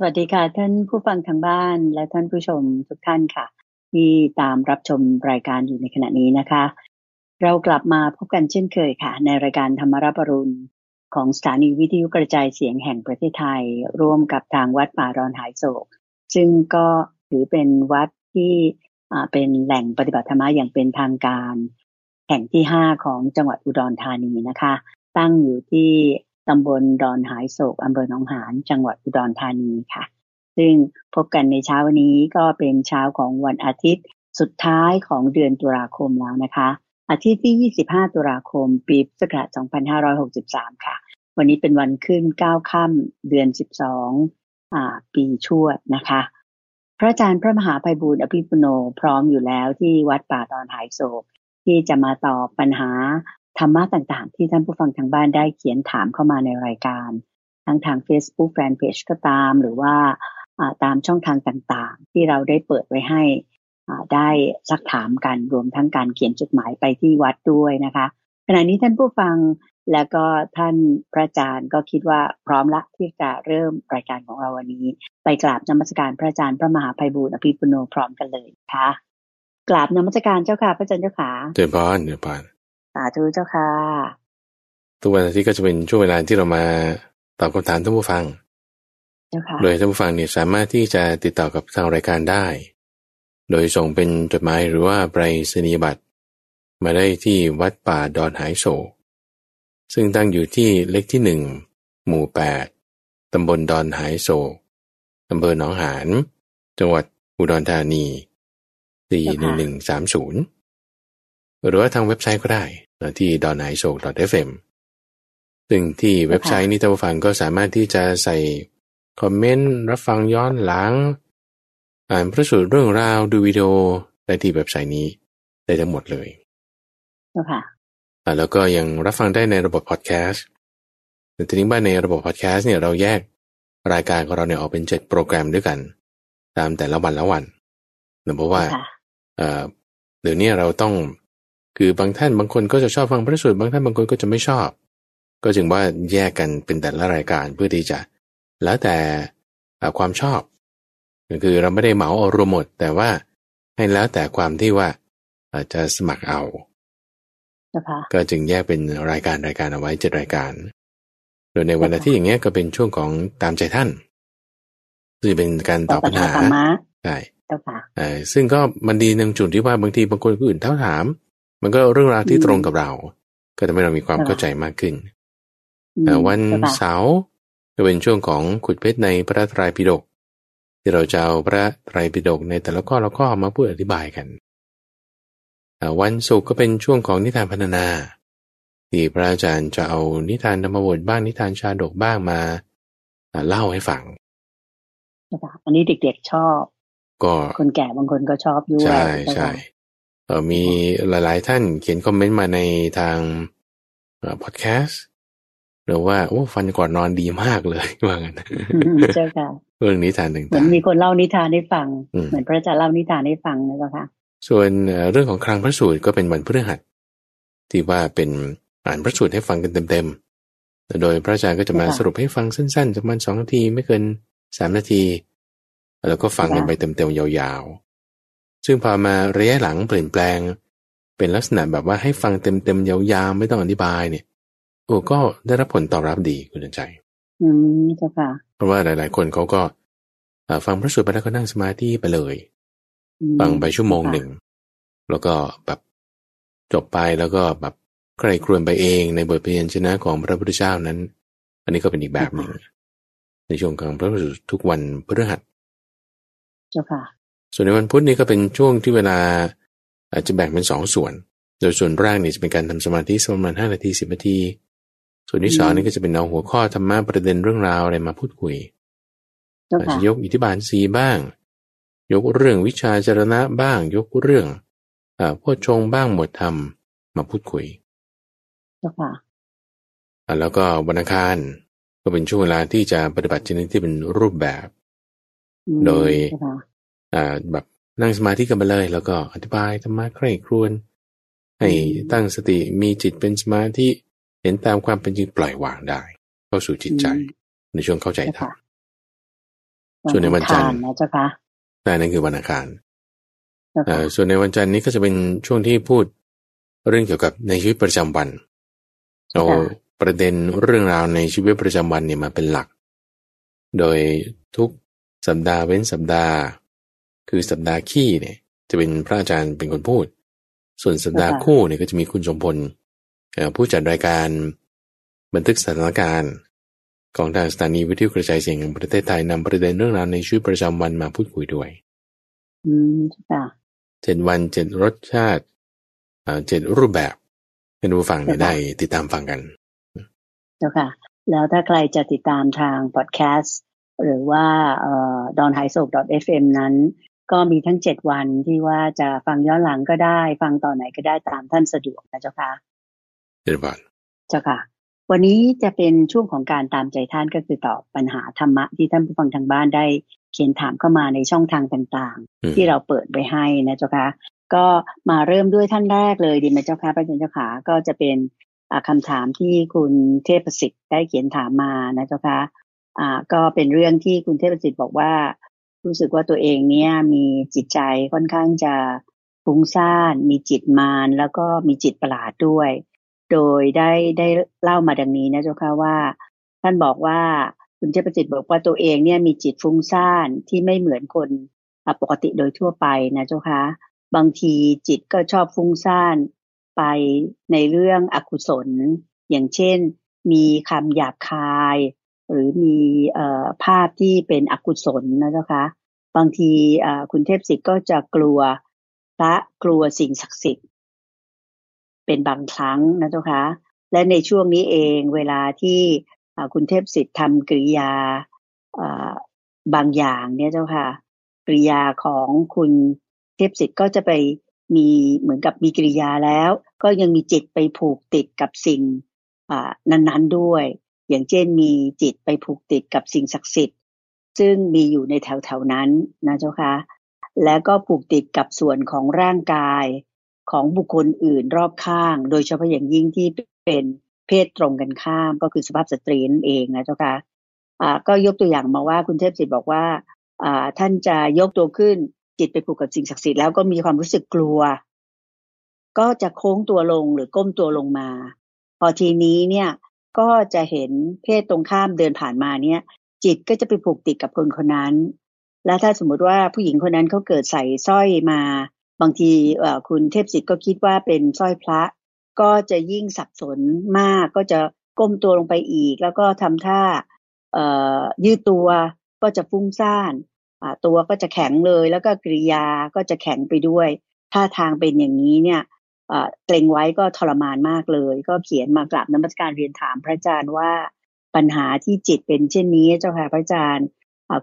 สวัสดีค่ะ ท่านผู้ฟังทางบ้านและท่านผู้ชมทุกท่านค่ะ ที่ตามรับชมรายการอยู่ในขณะนี้นะคะ เรากลับมาพบกันเช่นเคยค่ะ ในรายการธรรมรับปรุณของสถานีวิทยุกระจายเสียงแห่งประเทศไทย ร่วมกับทางวัดป่าดอนหายโศก ซึ่งก็ถือเป็นวัดที่เป็นแหล่งปฏิบัติธรรมอย่างเป็นทางการ แห่งที่ห้าของจังหวัดอุดรธานีนะคะ ตั้งอยู่ที่ ตำบลดอนหายโศกอำเภอหนองหานจังหวัดอุดรธานีค่ะ ซึ่งพบกันในเช้าวันนี้ก็เป็นเช้าของวันอาทิตย์ สุดท้ายของเดือนตุลาคมแล้วนะคะ อาทิตย์ที่ 25 ตุลาคม ปีพุทธศักราช2563 ค่ะ วันนี้เป็นวันขึ้น 9 ค่ำเดือน 12อ่าปีชวดนะคะ พระอาจารย์พระมหาภัยบูร์อภิปุโนพร้อมอยู่แล้วที่วัดป่าดอนหายโศกที่จะมาตอบปัญหา ธรรมะต่างๆ ที่ท่านผู้ฟังทางบ้านได้เขียนถามเข้ามาในรายการ ทั้งทาง Facebook Fanpage ก็ตาม หรือว่าตามช่องทางต่างๆ ที่เราได้เปิดไว้ให้ได้ซักถามกันรวมทั้งการเขียนจดหมายไปที่วัดด้วยนะคะ ขณะนี้ท่านผู้ฟังและก็ท่านพระอาจารย์ก็คิดว่าพร้อมละที่จะเริ่มรายการของเราวันนี้ ไปกราบนมัสการพระอาจารย์พระมหาภัยบูร์อภิปุโนพร้อมกันเลยค่ะกราบนมัสการเจ้าค่ะพระอาจารย์เจ้าค่ะเดินบานเดินบานาธุเจ้าค่ะ ทุกวันอาทิตย์ก็จะเป็นช่วงเวลาที่เรามาตอบคำถามท่านผู้ฟังโดยท่านผู้ฟังเนี่ยสามารถที่จะติดต่อกับทางรายการได้ โดยส่งเป็นจดหมายหรือว่าไปรษณียบัตรมาได้ที่วัดป่าดอนหายโศซึ่งตั้งอยู่ที่เลขที่หนึ่งหมู่แปดตำบลดอนหายโศอำเภอหนองหาน จังหวัดอุดรธานีสี่หนึ่งหนึ่งสามศูนย์หรือว่าทางเว็บไซต์ก็ได้ ที่ d o n i s o f m ซึ่งที่เว็บไซต์นี้ท่านผู้ฟังก็สามารถที่จะใส่คอมเมนต์รับฟังย้อนหลัง อ่านพระสูตรเรื่องราวดูวิดีโอได้ที่เว็บไซต์นี้ได้ทั้งหมดเลยค่ะแล้วก็ยังรับฟังได้ในระบบพอดแคสต์แต่ทีนี้ว่าในระบบพอดแคสต์เนี่ยเราแยกรายการของเราเนี่ยออกเป็นเจ็ดโปรแกรมด้วยกัน ตามแต่ละวันละวันเนื่องเพราะว่าเดี๋ยวนี้เราต้อง คือบางท่านบางคนก็จะชอบฟังพระสูตรบางท่านบางคนก็จะไม่ชอบ ก็จึงว่าแยกกันเป็นแต่ละรายการเพื่อที่จะ แล้วแต่ความชอบคือเราไม่ได้เหมาเอารวมหมด แต่ว่าให้แล้วแต่ความที่ว่าอาจจะสมัครเอาก็จึงแยกเป็นรายการรายการเอาไว้เจ็ดรายการ โดยในวันที่อย่างเงี้ยก็เป็นช่วงของตามใจท่านคือเป็นการตอบปัญหาใช่ซึ่งก็มันดีในจุดที่ว่าบางทีบางคนอื่นเท่าถาม มันก็เรื่องราวที่ตรงกับเรา ก็ทำให้เรามีความเข้าใจมากขึ้นแต่วันเสาร์จะเป็นช่วงของขุดเพชรในพระไตรปิฎกที่เราจะเอาพระไตรปิฎกในแต่ละข้อแล้วก็มาพูดอธิบายกันแต่วันศุกร์ก็เป็นช่วงของนิทานพัฒนาที่พระอาจารย์จะเอานิทานธรรมบทบ้างนิทานชาดกบ้างมาเล่าให้ฟังอันนี้เด็กๆชอบ ก็คนแก่บางคนก็ชอบด้วยใช่ใช่เออ มีหลายๆท่านเขียนคอมเมนต์มาในทางพอดแคสต์หรือว่าโอ้ฟันก่อนนอนดีมากเลยว่างั้นใช่ค่ะเรื่องนิทานต่างๆเหมือนมีคนเล่านิทานให้ฟัง เหมือนพระอาจารย์เล่านิทานให้ฟังนะเจ้าค่ะ ส่วนเรื่องของครังพระสูตรก็เป็นวันพฤหัสที่ว่าเป็นอ่านพระสูตรให้ฟังกันเต็มๆโดยพระอาจารย์ก็จะมาสรุปให้ฟังสั้นๆประมาณสองนาทีไม่เกินสามนาที แล้วก็ฟังกันไปเต็มๆยาว ซึ่งพอมาระยะหลังเปลี่ยนแปลง เป็นลักษณะแบบว่าให้ฟังเต็มๆยาวๆไม่ต้องอธิบายเนี่ยโอ้ก็ได้รับผลตอบรับดีคุณใจ อืมเจ้าค่ะเพราะว่าหลายๆ คนเขาก็ฟังพระสูตรไปแล้วก็นั่งสมาธิไปเลย ฟังไปชั่วโมงหนึ่ง แล้วก็แบบจบไปแล้วก็แบบใครครวญไปเองในบทเรียนชนะของพระพุทธเจ้านั้น อันนี้ก็เป็นอีกแบบหนึ่งในช่วงของพระพุทธทุกวันพฤหัส เจ้าค่ะ ส่วนในวันพุธนี้ก็เป็นช่วงที่เวลาอาจจะแบ่งเป็นสองส่วน โดยส่วนแรกนี่จะเป็นการทำสมาธิประมาณห้านาทีสิบนาที ส่วนที่สองนี่ก็จะเป็นเอาหัวข้อธรรมะประเด็นเรื่องราวอะไรมาพูดคุยอาจจะยกอิทธิบาลสีบ้าง ยกเรื่องวิชาจรณะบ้าง ยกเรื่องอ่าพูดชงบ้างหมดธรรมมาพูดคุยแล้วก็วันอังคารก็เป็นช่วงเวลาที่จะปฏิบัติชนิดที่เป็นรูปแบบ โดย อ่าแบบนั่งสมาธิกันไปเลย แล้วก็อธิบายธรรมะใคร่ครวญให้ตั้งสติมีจิตเป็นสมาธิเห็นตามความเป็นจริงปล่อยวางได้ เข้าสู่จิตใจในช่วงเข้าใจธรรมส่วนในวันจันทร์นะเจ้าค่ะแต่นั่นคือวันอังคารเจ้าเอ่ค่ะอส่วนในวันจันทร์นี้ก็จะเป็นช่วงที่พูดเรื่องเกี่ยวกับในชีวิตประจำวันเอาประเด็นเรื่องราวในชีวิตประจำวันเนี่ยมาเป็นหลัก โดยทุกสัปดาห์เว้นสัปดาห์ คือสัปดาห์ขี้เนี่ย จะเป็นพระอาจารย์เป็นคนพูด ส่วนสัปดาห์คู่เนี่ยก็จะมีคุณชมพลเอ่อผู้จัดรายการบันทึกสถานการณ์ของทางสถานีวิทยุกระจายเสียงแห่งประเทศไทยนำประเด็นเรื่องราวในชีวิตประจำวันมาพูดคุยด้วย อืมเจ้าค่ะเจ็ดวันเจ็ดรสชาติเอ่อเจ็ดรูปแบบให้ดูฟังเนี่ยค่ะได้ติดตามฟังกันเจ้าค่ะ แล้วถ้าใครจะติดตามทางพอดแคสต์หรือว่าเอ่อ d o n h a i s o k fm นั้น ก็มีทั้งเจ็ดวันที่ว่าจะฟังย้อนหลังก็ได้ ฟังต่อนไหนก็ได้ตามท่านสะดวกนะเจ้าค่ะเดี๋ยวก่อนเจ้าค่ะ วันนี้จะเป็นช่วงของการตามใจท่านก็คือตอบปัญหาธรรมะที่ท่านผู้ฟังทางบ้านได้เขียนถามเข้ามาในช่องทางต่างอืมๆที่เราเปิดไว้ให้นะเจ้าค่ะก็มาเริ่มด้วยท่านแรกเลยดีไหมเจ้าค่ะพระอาจารย์เจ้าค่ะก็จะเป็นอ่าคำถามที่คุณเทพประสิทธิ์ได้เขียนถามมานะเจ้าค่ะอ่าก็เป็นเรื่องที่คุณเทพประสิทธิ์บอกว่า รู้สึกว่าตัวเองเนี่ยมีจิตใจค่อนข้างจะฟุ้งซ่านมีจิตมารแล้วก็มีจิตประหลาดด้วย โดยได้ได้เล่ามาดังนี้นะเจ้าค่ะว่า ท่านบอกว่าคุณเทพประสิทธิ์บอกว่าตัวเองเนี่ยมีจิตฟุ้งซ่านที่ไม่เหมือนคนปกติโดยทั่วไปนะเจ้าคะบางทีจิตก็ชอบฟุ้งซ่านไปในเรื่องอกุศล อย่างเช่น มีคำหยาบคาย หรือมีภาพที่เป็นอกุศลนะเจ้าคะ บางทีคุณเทพสิทธิ์ก็จะกลัวพระกลัวสิ่งศักดิ์สิทธิ์ เป็นบางครั้งนะเจ้าคะและในช่วงนี้เองเวลาที่คุณเทพสิทธิ์ทำกริยาบางอย่างเนี่ยเจ้าค่ะกริยาของคุณเทพสิทธิ์ก็จะไปมีเหมือนกับมีกริยาแล้ว ก็ยังมีจิตไปผูกติดกับสิ่งนั้นๆด้วย อย่างเช่นมีจิตไปผูกติดกับสิ่งศักดิ์สิทธิ์ ซึ่งมีอยู่ในแถวๆนั้นนะเจ้าคะแล้วก็ผูกติดกับส่วนของร่างกายของบุคคลอื่นรอบข้าง โดยเฉพาะอย่างยิ่งที่เป็นเพศตรงกันข้ามก็คือสภาพสตรีนั่นเองนะเจ้าคะอ่าก็ยกตัวอย่างมาว่าคุณเทพจิตบอกว่าอ่าท่านจะยกตัวขึ้นจิตไปผูกกับสิ่งศักดิ์สิทธิ์แล้วก็มีความรู้สึกกลัว ก็จะโค้งตัวลงหรือก้มตัวลงมา พอทีนี้เนี่ยก็จะเห็นเพศตรงข้ามเดินผ่านมาเนี่ย จิตก็จะไปผูกติดกับคนคนนั้น แล้วถ้าสมมติว่าผู้หญิงคนนั้นเขาเกิดใส่สร้อยมา บางทีคุณเทพสิทธิ์ก็คิดว่าเป็นสร้อยพระ ก็จะยิ่งสับสนมาก ก็จะก้มตัวลงไปอีก แล้วก็ทำท่าเยืดตัวก็จะฟุ้งซ่านตัวก็จะแข็งเลย แล้วก็กริยาก็จะแข็งไปด้วยท่าทางเป็นอย่างนี้เนี่ยเอ่อเกรงไว้ก็ทรมานมากเลย ก็เขียนมากราบนมัสการเรียนถามพระอาจารย์ว่า ปัญหาที่จิตเป็นเช่นนี้เจ้าค่ะพระอาจารย์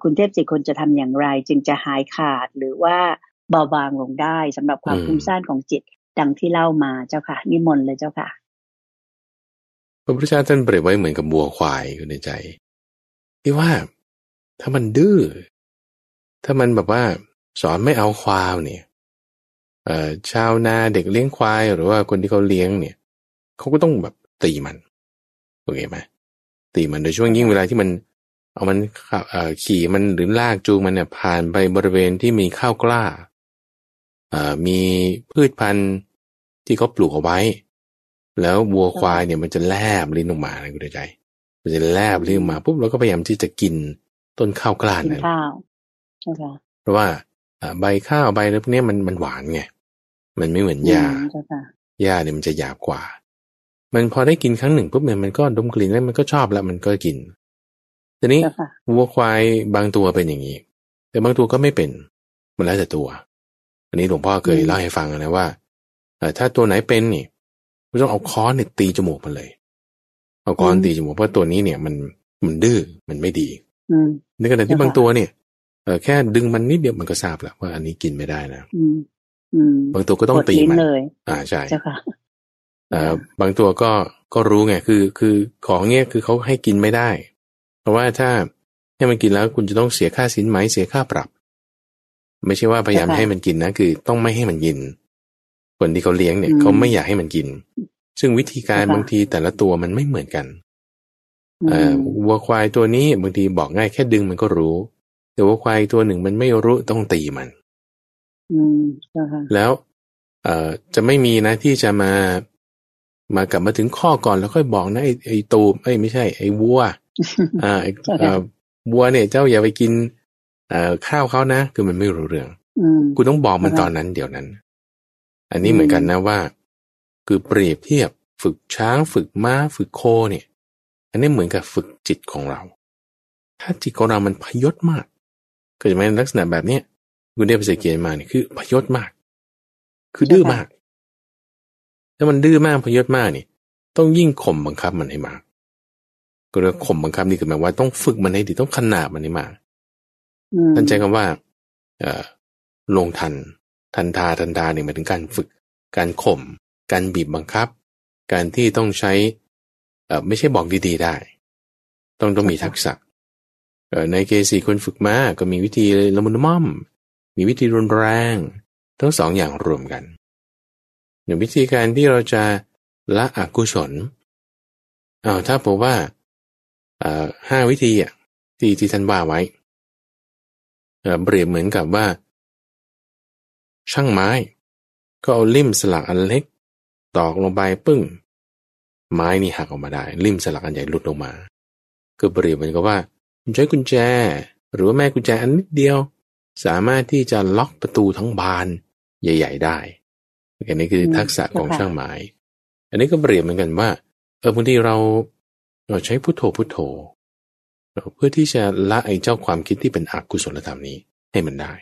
คุณเทพจิตคนจะทำอย่างไร จึงจะหายขาดหรือว่าเบาบางลงได้สำหรับความอืมฟุ้งซ่านของจิตดังที่เล่ามาเจ้าค่ะ นิมนต์เลยเจ้าค่ะพระพุทธเจ้าท่านเปรียบไว้เหมือนกับบัวควายอยู่ในใจ ที่ว่าถ้ามันดื้อถ้ามันแบบว่าสอนไม่เอาความเนี่ยเอ่อชาวนาเด็กเลี้ยงควายหรือว่าคนที่เขาเลี้ยงเนี่ยเขาก็ต้องแบบตีมันโอเคไหม ตีมันโดยช่วงยิ่งเวลาที่มัน เอามันขับเอ่อขี่มันหรือลากจูงมันเนี่ยผ่านไปบริเวณที่มีข้าวกล้าเอ่อมีพืชพันธุ์ที่เขาปลูกเอาไว้ แล้ววัวควายเนี่ยมันจะแลบลิ้นออกมานะคุณใจ มันจะแลบลิ้นออกมาปุ๊บเราก็พยายามที่จะกินต้นข้าวกล้ากินนั่นข้าวเจ้าค่ะเพราะว่าอ่าใบข้าวใบอะไรพวกเนี้ยมันมันหวานไงมันไม่เหมือนหญ้าอืมเจ้าค่ะหญ้าเนี่ยมันจะหยาบกว่า มันพอได้กินครั้งหนึ่งปุ๊บเนี่ยมันก็ดมกลิ่นแล้วมันก็ชอบแล้วมันก็กินทีนี้เจ้าค่ะวัวควายบางตัวเป็นอย่างนี้ แต่บางตัวก็ไม่เป็น มันแล้วแต่ตัว อันนี้หลวงพ่อเคยอืมเล่าให้ฟังนะว่าเอ่อถ้าตัวไหนเป็นนี่มันต้องเอาค้อนเนี่ยตีจมูกมันเลย เอาค้อนตีจมูกเพราะตัวนี้เนี่ยมันมันดื้อมันไม่ดีอืมในขณะที่ค่ะบางตัวเนี่ยเออแค่ดึงมันนิดเดียวมันก็ทราบแล้วว่าอันนี้กินไม่ได้นะอืมอืมบางตัวก็ต้องกดตีลิ้นมันเลยอ่าใช่เจ้าค่ะเอ่อ บางตัวก็ก็รู้ไงคือคือของเนี้ยคือเขาให้กินไม่ได้ เพราะว่าถ้าให้มันกินแล้วคุณจะต้องเสียค่าสินไหมเสียค่าปรับ ไม่ใช่ว่าพยายามค่ะให้มันกินนะคือต้องไม่ให้มันกิน คนที่เขาเลี้ยงเนี่ยอืมเขาไม่อยากให้มันกิน ซึ่งวิธีการค่ะบางทีแต่ละตัวมันไม่เหมือนกันอืเอ่อมวัวควายตัวนี้บางทีบอกง่ายแค่ดึงมันก็รู้ แต่ว่าควายตัวหนึ่งมันไม่รู้ต้องตีมันอืมเจ้าค่ะแล้วเอ่อจะไม่มีนะที่จะมา มากลับมาถึงข้อก่อนแล้วค่อยบอกนะไอ้ไอ้ตูมไอ้ยไม่ใช่ไอ้วัว อ่าไอ้เอ่อวัวเนี่ยเจ้าอย่าไปกินเอ่อข้าวเขานะ คือมันไม่รู้เรื่องอืมคุณต้องบอกมันค่ะตอนนั้นเดี๋ยวนั้น อันนี้เหมือนกันนะว่า คือเปรียบเทียบฝึกช้างฝึกม้าฝึกโคเนี่ย อันนี้เหมือนกับฝึกจิตของเรา ถ้าจิตของเรามันพยศมากก็จะเป็นลักษณะแบบเนี้ยคุณได้ภาษาเกียนมาเนี่ยคือพยศมาก คือดื้อมาก ถ้ามันดื้อมากพยศมากเนี่ยต้องยิ่งข่มบังคับมันให้มาก ก็เรียกว่าข่มบังคับนี่คือหมายว่าต้องฝึกมันให้ดีต้องขนาบมันให้มากอืมท่านใช้คำว่า เอ่อลงทัน ทันทาทันทาเนี่ยหมายถึงการฝึก การข่ม การบีบบังคับ การที่ต้องใช้ เอ่อไม่ใช่บอกดีๆได้ ต้องต้องมีทักษะเอ่อในเกสีคนฝึกมาก็มีวิธีละมุนละม่อม มีวิธีรุนแรง ทั้งสองอย่างรวมกัน อย่างวิธีการที่เราจะละอกุศลอ้าวถ้าผมว่าห้าวิธีอะที่ที่ท่านว่าไว้เปรียบเหมือนกับว่า ช่างไม้ ก็เอาลิ่มสลักอันเล็ก ตอกลงไปปึ้ง ไม้นี่หักออกมาได้ ลิ่มสลักอันใหญ่หลุดลงมา ก็เปรียบเหมือนกับว่าคุณใช้กุญแจ หรือว่าแม่กุญแจอันนิดเดียว สามารถที่จะล็อกประตูทั้งบานใหญ่ ๆ ได้ อันนี้คือทักษะของช่างไม้อันนี้ก็เปรียบเหมือนกันว่า เออบางทีเราเราใช้พุทโธพุทโธ เพื่อที่จะละไอ้เจ้าความคิดที่เป็นอกุศลธรรมนี้ให้มันได้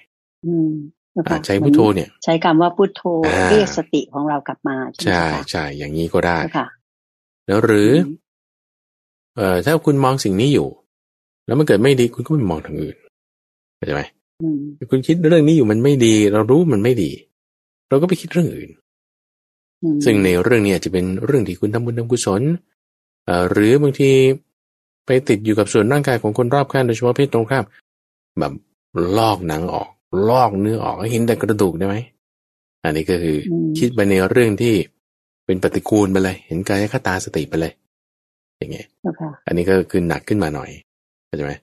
อืมเจ้าอ่าค่ะใช้พุทโธเนี่ย ใช้คำว่าพุทโธอ่าเรียกสติของเรากลับมาใช่ไหมใช่เจ้าค่ะใช่อย่างนี้ก็ได้เจ้าค่ะแล้วหรืออเอ่อถ้าคุณมองสิ่งนี้อยู่ แล้วมันเกิดไม่ดีคุณก็ไม่มองทางอื่นเข้าใจไหมอืมคุณคิดเรื่องนี้อยู่มันไม่ดี เรารู้มันไม่ดี เราก็ไปคิดเรื่องอื่นอืมซึ่งในเรื่องนี้อาจจะเป็นเรื่องที่คุณทำบุญทำกุศลเอ่อหรือบางทีไปติดอยู่กับส่วนร่างกายของคนรอบข้างโดยเฉพาะเพศตรงข้ามแบบลอกหนังออก ลอกเนื้อออกให้เห็นแต่กระดูกได้ไหมอันนี้ก็คืออมคิดไปในเรื่องที่เป็นปฏิกูลไปเลย เห็นกายคตาสติไปเลย อย่างเงี้ยเจ้าค่ะอันนี้ก็คือหนักขึ้นมาหน่อยเข้าใจไหม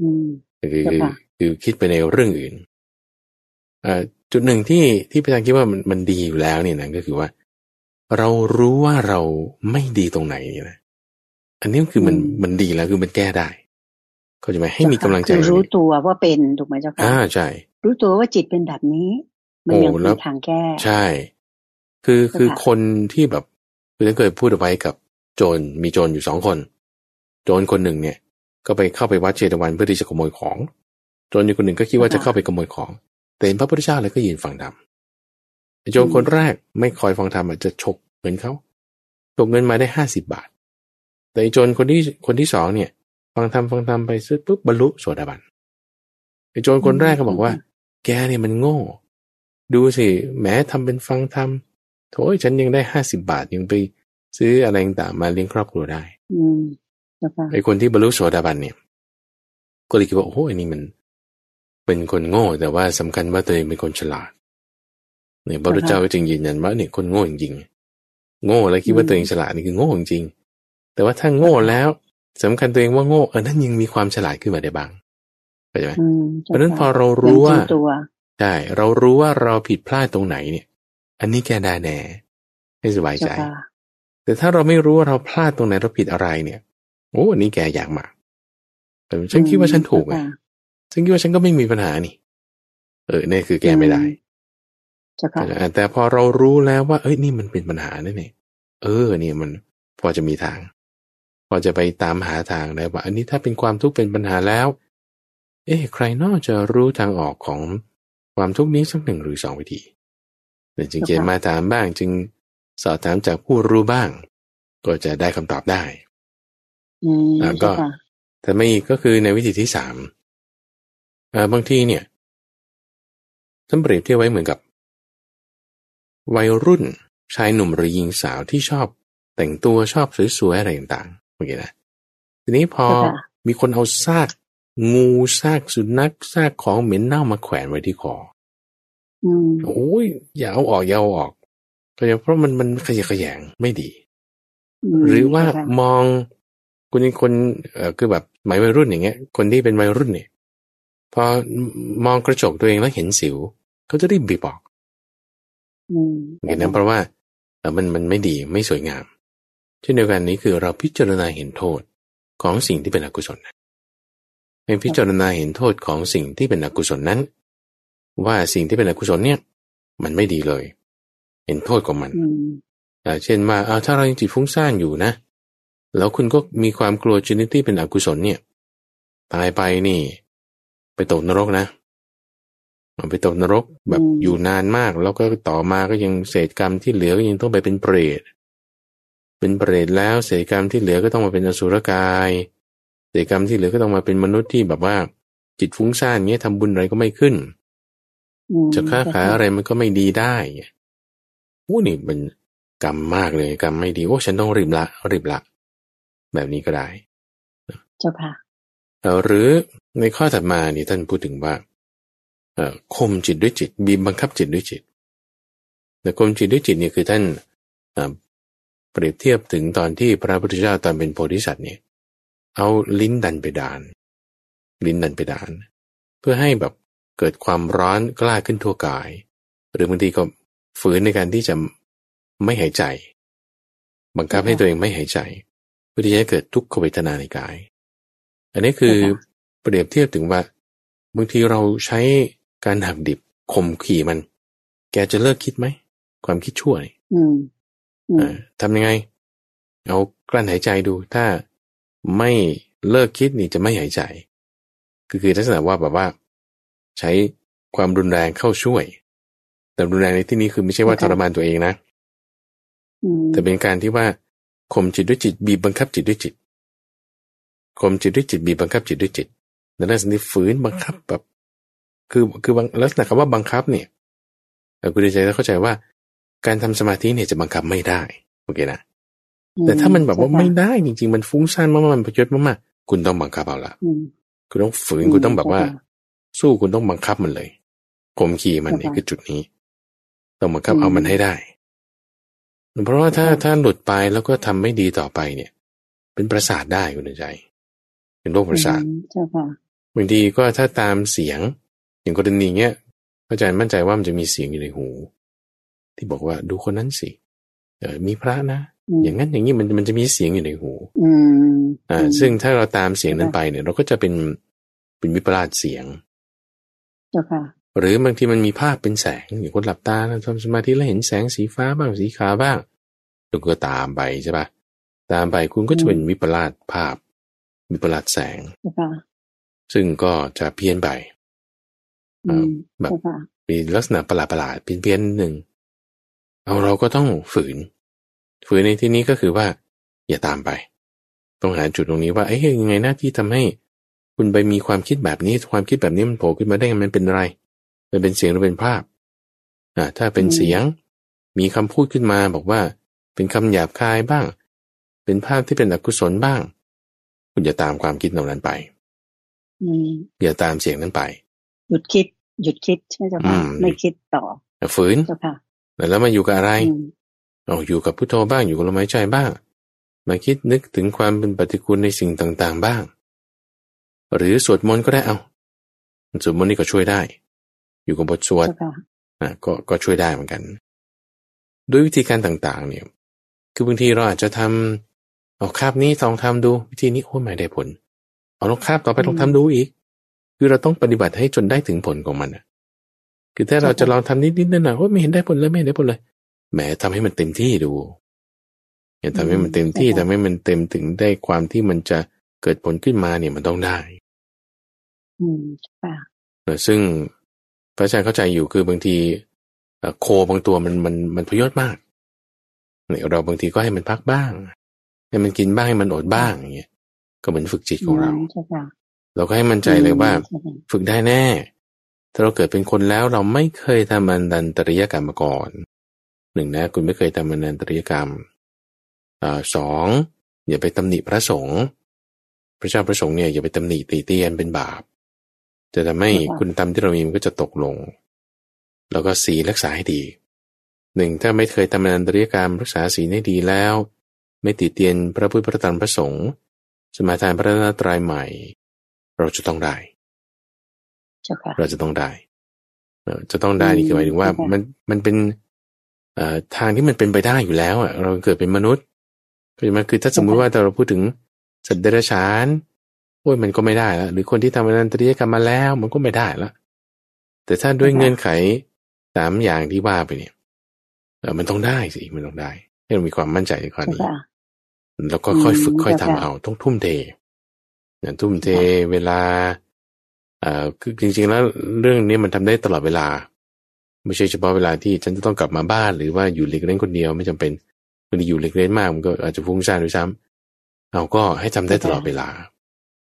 อืมก็คือคือเจ้าค่ะคือคิดไปในเรื่องอื่นเอ่อ จุดหนึ่งที่ที่พี่ทางคิดว่ามันมันดีอยู่แล้วเนี่ยนะก็คือว่า เรารู้ว่าเราไม่ดีตรงไหนเนี่ยนะอันนี้คือมันมันดีแล้วคือมันแก้ได้เข้าใจไหมให้มีกำลังใจคือรู้ตัวว่าเป็นถูกไหมเจ้าค่ะอ่าใช่รู้ตัวว่าจิตเป็นแบบนี้ มันโอ้ยังแล้มีวทางแก้ ใช่ คือคือค่ะคนที่แบบคือฉันเคยพูดเอาไว้กับโจรมีโจรอยู่สองคน โจรคนหนึ่งเนี่ย ก็ไปเข้าไปวัดเชตวันเพื่อที่จะขโมยของ โจรอยู่คนหนึ่งก็คิดว่าจะเข้าไปขโมยของ แต่เห็นพระพุทธเจ้าเลยก็ยืนฟังธรรมไอ้โจรคนแรกไม่คอยฟังธรรมอาจจะฉกเงินเขาฉกเงินมาได้ห้าสิบาท แต่ไอ้โจรคนที่คนที่สองเนี่ย ฟังธรรมฟังธรรมไปซึปุ๊บบรรลุโสดาบันไอ้โจรคนแรกก็บอกว่า แกเนี่ยมันโง่ ดูสิแหม้ทำเป็นฟังธรรมโถยฉันยังได้ห้าสิบาทยังไปซื้ออะไรต่างๆมาเลี้ยงครอบครัวได้ อืมเจ้าค่ะไอ้คนที่บรรลุโสดาบันเนี่ย ก็เลยคิดว่าโอ้โหอันนี้มัน เป็นคนโง่แต่ว่าสำคัญว่าตัวเองเป็นคนฉลาดเนี่ยพระพุทธเจ้าก็จึงยืนยันว่าเนี่ยคนโง่จริงๆโง่แล้วคิดว่าตัวเองฉลาดนี่คือโง่จริงๆแต่ว่าถ้าโง่แล้วสำคัญตัวเองว่าโง่เออนั่นยังมีความฉลาดขึ้นมาได้บ้างเข้าใจไหมอืมเพราะฉะนั้นพอเรายังรู้ว่ารู้ตัวใช่เรารู้ว่าเราผิดพลาดตรงไหนเนี่ย อันนี้แกได้แน่ให้สบายใจเจ้าค่ะแต่ถ้าเราไม่รู้ว่าเราพลาดตรงไหนเราผิดอะไรเนี่ยโอ้อันนี้แกอยากมากแต่ฉันคิดว่าฉันถูกไง เจ้าค่ะฉันคิดว่าฉันก็ไม่มีปัญหานี่ เออเนี่ยคือแกไม่ได้เจ้าค่ะแต่พอเรารู้แล้วว่า เอ้ยนี่มันเป็นปัญหานี่นี่เออ เนี่ยมันพอจะมีทาง พอจะไปตามหาทางได้ว่า อันนี้ถ้าเป็นความทุกข์เป็นปัญหาแล้ว เอ๊ะใครนอกจะรู้ทางออกของความทุกข์นี้สักหนึ่งหรือสองวิธีแต่จึงเขียนมาถามบ้าง จึงสอบถามจากผู้รู้บ้าง ก็จะได้คำตอบได้อืมอ่าก็เจ้าค่ะแต่ไม่อีกก็คือในวิธีที่สามเอ่อ บางทีเนี่ยท่านเปรียบเทียบไว้เหมือนกับ วัยรุ่นชายหนุ่มหรือหญิงสาวที่ชอบแต่งตัวชอบสวยๆอะไรต่างๆโอเคนะทีนี้พอเจ้าค่ะมีคนเอาซากงูซากสุนัขซากของเหม็นเน่ามาแขวนไว้ที่คออืมโอ้ยอย่าเอาออกอย่าเอาออกก็เพราะมันมันขยะแขยงไม่ดีมหรือว่าเจ้ค่ะมองคนคนเอ่อคือแบบหมายวัยรุ่นอย่างเงี้ย คนที่เป็นวัยรุ่นเนี่ย พอมองกระจกตัวเองแล้วเห็นสิว เขาจะรีบบีบออกอืมเห็นนั้นเพราะว่าเอ่อมันมันไม่ดีไม่สวยงาม เช่นเดียวกันนี้คือเราพิจารณาเห็นโทษของสิ่งที่เป็นอกุศลนะให้พิจารณาเห็นโทษของสิ่งที่เป็นอกุศลนั้น ว่าสิ่งที่เป็นอกุศลเนี่ย มันไม่ดีเลย เห็นโทษของมันอืมอ่าเช่นว่าเอาถ้าเรายังจิตฟุ้งซ่านอยู่นะ แล้วคุณก็มีความกลัวชนิดที่เป็นอกุศลเนี่ย ตายไปนี่ ไปตกนรกนะไปตกนรกแบบอยู่นานมาก แล้วก็ต่อมาก็ยังเศษกรรมที่เหลือก็ยังต้องไปเป็นเปรตเป็นเปรตแล้วเศษกรรมที่เหลือก็ต้องมาเป็นอสุรกายเศษกรรมที่เหลือก็ต้องมาเป็นมนุษย์ที่แบบว่า จิตฟุ้งซ่านเงี้ยทำบุญอะไรก็ไม่ขึ้นอืมจะค้าขายอะไรมันก็ไม่ดีได้โอ้นี่มันกรรมมากเลยกรรมไม่ดีโอ้ฉันต้องรีบละรีบละ แบบนี้ก็ได้ เจ้าค่ะเอ่อ หรือในข้อถัดมานี่ท่านพูดถึงว่าเอ่อข่มจิตด้วยจิตบีบบังคับจิตด้วยจิตแต่ข่มจิตด้วยจิตเนี่ยคือท่านเปรียบเทียบถึงตอนที่พระพุทธเจ้าตอนเป็นโพธิสัตว์เนี่ยเอาลิ้นดันไปดาน ลิ้นดันไปดาน เพื่อให้แบบเกิดความร้อนกล้าขึ้นทั่วกาย หรือบางทีก็ฝืนในการที่จะไม่หายใจ บังคับให้ตัวเองไม่หายใจเพื่อที่จะเกิดทุกขเวทนาในกาย อันนี้คือเปรียบเทียบถึงว่าบางทีเราใช้การหักดิบข่มขี่มัน แกจะเลิกคิดไหม ความคิดชั่วนี่อืมอืมอ่าทำยังไง เอากลั้นหายใจดู ถ้าไม่เลิกคิดนี่จะไม่หายใจ คือคือลักษณะว่าแบบว่า ใช้ความรุนแรงเข้าช่วย แต่รุนแรงในที่นี้คือไม่ใช่ว่าทรมานตัวเองนะอืมแต่เป็นการที่ว่าข่มจิตด้วยจิตบีบบังคับจิตด้วยจิต ข่มจิตด้วยจิตบีบบังคับจิตด้วยจิตในลักษณะที่ฝืนบังคับแบบ คือคือบางลักษณะคำว่าบังคับเนี่ยเอ่อคุณดีใจต้องเข้าใจว่า การทำสมาธิเนี่ยจะบังคับไม่ได้โอเคนะแต่ถ้ามันแบบว่าไม่ได้จริงๆ มันฟุ้งซ่านมากๆมันประยชน์มากๆคุณต้องบังคับเอาละอืมคุณต้องฝืนอืมคุณต้องแบบว่าใช่ค่ะสู้คุณต้องบังคับมันเลยข่มขี่มันนี่ใช่ค่ะคือจุดนี้ ต้องบังคับอืมเอามันให้ได้ เพราะว่าถ้าใช่ค่ะถ้าหลุดไปแล้วก็ทำไม่ดีต่อไปเนี่ย เป็นประสาทได้คุณใจ เป็นโรคประสาทอืมเจ้าค่ะบางทีก็ถ้าตามเสียง อย่างกรณีเนี้ยพระอาจารย์มั่นใจว่ามันจะมีเสียงอยู่ในหู ที่บอกว่าดูคนนั้นสิเออมีพระนะอืมอย่างนั้นอย่างนี้มันมันจะมีเสียงอยู่ในหูอืมอ่าอืมซึ่งถ้าเราตามเสียงนั้นไปเนี่ย เราก็จะเป็นเป็นวิปลาสเสียงเจ้าค่ะหรือบางทีมันมีภาพเป็นแสงอย่างคนหลับตานะทำสมาธิแล้วเห็นแสงสีฟ้าบ้างสีขาวบ้างคุณก็ตามไปใช่ปะตามไปคุณก็จะเป็นวิปลาสภาพ วิปลาสแสงเจ้าค่ะซึ่งก็จะเพี้ยนไปอืมแบบเจ้าค่ะมีลักษณะประหลาดประหลาดๆเพี้ยนเพี้ยนๆหนึ่งเอาเราก็ต้องฝืน ฝืนในที่นี้ก็คือว่า อย่าตามไป ต้องหาจุดตรงนี้ว่าเอ้ยยังไงหน้าที่ทำให้คุณไปมีความคิดแบบนี้ ความคิดแบบนี้มันโผล่ขึ้นมาได้ไงมันเป็นอะไร มันเป็นเสียงหรือเป็นภาพอ่าถ้าเป็นอืมเสียง มีคำพูดขึ้นมาบอกว่า เป็นคำหยาบคายบ้าง เป็นภาพที่เป็นอกุศลบ้าง คุณอย่าตามความคิดเหล่านั้นไปอืมอย่าตามเสียงนั้นไป หยุดคิด หยุดคิดใช่ไหมเจ้าค่ะอืมไม่คิดต่อฝืนเจ้าค่ะแล้วมาอยู่กับอะไรอืมเอาอยู่กับพุทโธบ้างอยู่กับลมหายใจบ้าง มาคิดนึกถึงความเป็นปฏิกูลในสิ่งต่างๆบ้าง หรือสวดมนต์ก็ได้เอาสวดมนต์นี่ก็ช่วยได้ อยู่กับบทสวดเจ้าค่ะอะก็ก็ช่วยได้เหมือนกัน ด้วยวิธีการต่างๆ เนี่ย คือบางทีเราอาจจะทำ เอาคาบนี้ลองทำดู วิธีนี้โอ้ยไม่ได้ผล เอาลองคาบต่อไปลองทำดูอีก คือเราต้องปฏิบัติให้จนได้ถึงผลของมันอะคือถ้าเราจะลองทำนิดๆนั่นน่ะโอ้ยไม่เห็นได้ผลเลยไม่เห็นได้ผลเลยแหมทำให้มันเต็มที่ดูอย่าทำให้มันเต็มที่ทำให้มันเต็มถึงได้ความที่มันจะเกิดผลขึ้นมาเนี่ยมันต้องได้ อืมเจ้าค่ะเออซึ่งพระอาจารย์เข้าใจอยู่คือบางทีเอ่อโคบางตัวมันมันมันพยศมากเนี่ยเราบางทีก็ให้มันพักบ้าง ให้มันกินบ้างให้มันอดบ้างอย่างเงี้ยก็เหมือนฝึกจิตของเราเจ้าค่ะเราก็ให้มั่นใจเลยว่าอืมเจ้าค่ะฝึกได้แน่ ถ้าเราเกิดเป็นคนแล้วเราไม่เคยทำอันดันตริยกรรมมาก่อนหนึ่งนะคุณไม่เคยทำอันดันตริยกรรมอ่าสองอย่าไปตำหนิพระสงฆ์พระเจ้าพระสงฆ์เนี่ยอย่าไปตำหนิตีเตียนเป็นบาป จะทำให้คุณธรรมที่เรามีมันก็จะตกลง แล้วก็สีลรักษาให้ดีหนึ่งถ้าไม่เคยทำอันดันตริยกรรมรักษาสีลให้ดีแล้ว ไม่ติเตียนพระพุทธพระธรรมพระสงฆ์สมาทานพระรัตนตรัยใหม่ เราจะต้องได้เจ้าค่ะเราจะต้องได้เอ่อจะต้องได้นี่คือหมายถึงว่าอืมมันมันเป็นเอ่อทางที่มันเป็นไปได้อยู่แล้วอะเราเกิดเป็นมนุษย์ก็จะมาคือถ้าสมมุติว่าเราพูดถึงสัตว์เดรัจฉานโอ้ยมันก็ไม่ได้แล้วหรือคนที่ทำอนันตริยกรรมมาแล้ว มันก็ไม่ได้ละแต่ถ้าด้วยเงื่อนไขสามอย่างที่ว่าไปเนี่ยเออมันต้องได้สิมันต้องได้ ให้เรามีความมั่นใจในข้อเจ้านี้ค่ะแล้วก็ค่อยฝึกอืมค่อยทำค่ะเอา ต้องทุ่มเทนะทุ่มเทเวลาเอ่อคือจริง ๆ แล้วเรื่องนี้มันทำได้ตลอดเวลา ไม่ใช่เฉพาะเวลาที่ฉันจะต้องกลับมาบ้าน หรือว่าอยู่เล็กเล่นคนเดียวไม่จำเป็นบางทีอยู่เล็กเล่นมากมันก็อาจจะฟุ้งซ่านด้วยซ้ำเอาก็ให้ทำได้ตลอดเวลา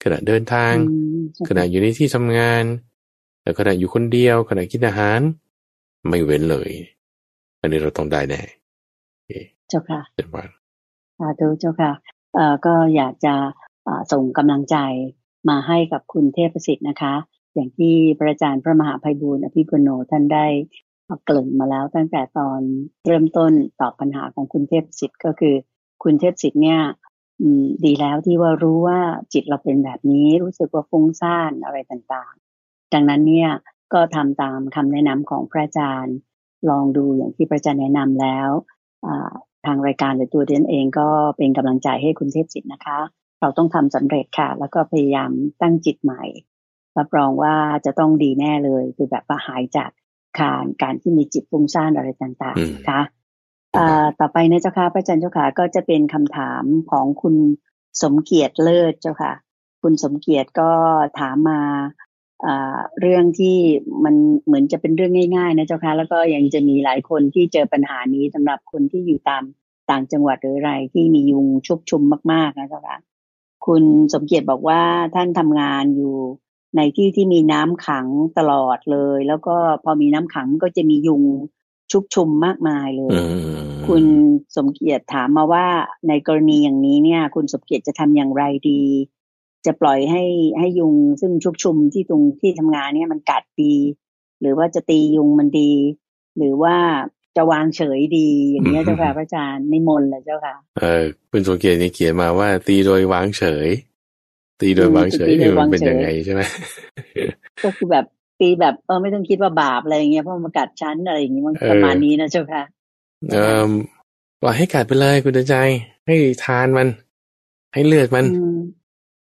ขณะเดินทางอืมเจ้าขณะอยู่ในที่ทำงานแล้วขณะอยู่คนเดียวขณะกินอาหาร ไม่เว้นเลย อันนี้เราต้องได้แน่ เจ้าค่ะเป็นวันสาธุเจ้าค่ะเอ่อก็อยากจะเอ่อส่งกำลังใจมาให้กับคุณเทพประสิทธิ์นะคะ อย่างที่พระอาจารย์พระมหาภัยบูร์อภิปุโนท่านได้เกริ่นมาแล้วตั้งแต่ตอนเริ่มต้นตอบปัญหาของคุณเทพประสิทธิ์ก็คือ คุณเทพประสิทธิ์เนี่ยอืมดีแล้วที่ว่ารู้ว่าจิตเราเป็นแบบนี้รู้สึกว่าฟุ้งซ่านอะไรต่างๆ ดังนั้นเนี่ยก็ทำตามคำแนะนำของพระอาจารย์ ลองดูอย่างที่พระอาจารย์แนะนำแล้วอ่า ทางรายการหรือตัวเดนเองก็เป็นกำลังใจให้คุณเทพสิทธิ์นะคะ เราต้องทำสำเร็จค่ะ แล้วก็พยายามตั้งจิตใหม่รับรองว่าจะต้องดีแน่เลย คือแบบว่าหายจากการการที่มีจิตฟุ้งซ่านอะไรต่างๆนะคะอ่าต่อไปนะเจ้าค่ะพระอาจารย์เจ้าค่ะก็จะเป็นคำถามของคุณสมเกียรติเลิศเจ้าค่ะ คุณสมเกียรติก็ถามมาอ่า เรื่องที่มันเหมือนจะเป็นเรื่องง่ายๆนะเจ้าค่ะแล้วก็ยังจะมีหลายคนที่เจอปัญหานี้สำหรับคนที่อยู่ตามต่างจังหวัดหรืออะไรที่มียุงชุกชุมมากๆนะเจ้าค่ะคุณสมเกียรติบอกว่าท่านทำงานอยู่ในที่ที่มีน้ำขังตลอดเลย แล้วก็พอมีน้ำขังก็จะมียุงชุกชุมมากมายเลยอืมคุณสมเกียรติถามมาว่าในกรณีอย่างนี้เนี่ย คุณสมเกียรติจะทำอย่างไรดี จะปล่อยให้ให้ยุงซึ่งชุกชุมที่ตรงที่ทำงานเนี่ยมันกัดดี หรือว่าจะตียุงมันดี หรือว่าจะวางเฉยดีอย่างนี้ยเจ้าค่ะพระอาจารย์นิมนต์เลยเจ้าค่ะ เออคุณสมเกียรตินี่เขียนมาว่า ตีโดยวางเฉย ตีโดยวางเฉยตีโดเอยอวางเฉยมันเป็นยังไงใช่ไหมก็คือแบบตีแบบเออไม่ต้องคิดว่าบาปอะไรอย่างเงี้ยเพราะมันกัดชั้นอะไรอย่างงี้มันเออประมาณนี้นะเจ้าค่ะเออปล่อยให้กัดไปเลยคุณเดินใจ ให้ทานมัน ให้เลือดมันอืม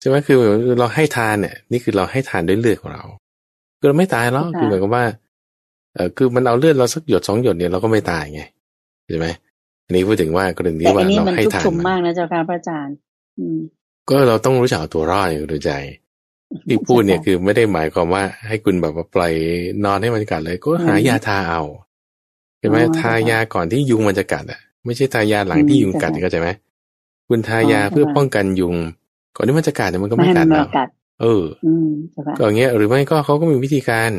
ใช่ไหมคือเราให้ทานเนี่ย นี่คือเราให้ทานด้วยเลือดของเราคือเราไม่ตายหรอกค่ะคือหมายความว่าเออคือมันเอาเลือดเราสักหยดสองหยดเนี่ยเราก็ไม่ตายไงใช่ไหมอันนี้พูดถึงว่ากรณีแต่อัว่านนี้เรามันให้ชุกทานชุมมันมากนะเจ้าค่ะพระอาจารย์อืมก็เราต้องรู้จักเอาตัวรอดอย่างคุณเดินใจที่พูดเนี่ยคือไม่ได้หมายความว่าให้คุณแบบว่าปล่อยนอนให้มันกัดเลย ก็หายาทาเอาใช่ไหมอ๋อทายาก่อนที่ยุงมันจะกัดอะ ไม่ใช่ทายาหลังที่ยุงกัดอืมเข้าใจไหมคุณทายาอ๋อเพื่อค่ะป้องกันยุง ก่อนที่มันจะกัดเนี่ยมันก็ไม่ไม่ให้กัมัดนเรามากัดเอออืมเจ้าค่ะก็อย่างเงี้ยหรือไม่ก็เขาก็มีวิธีการ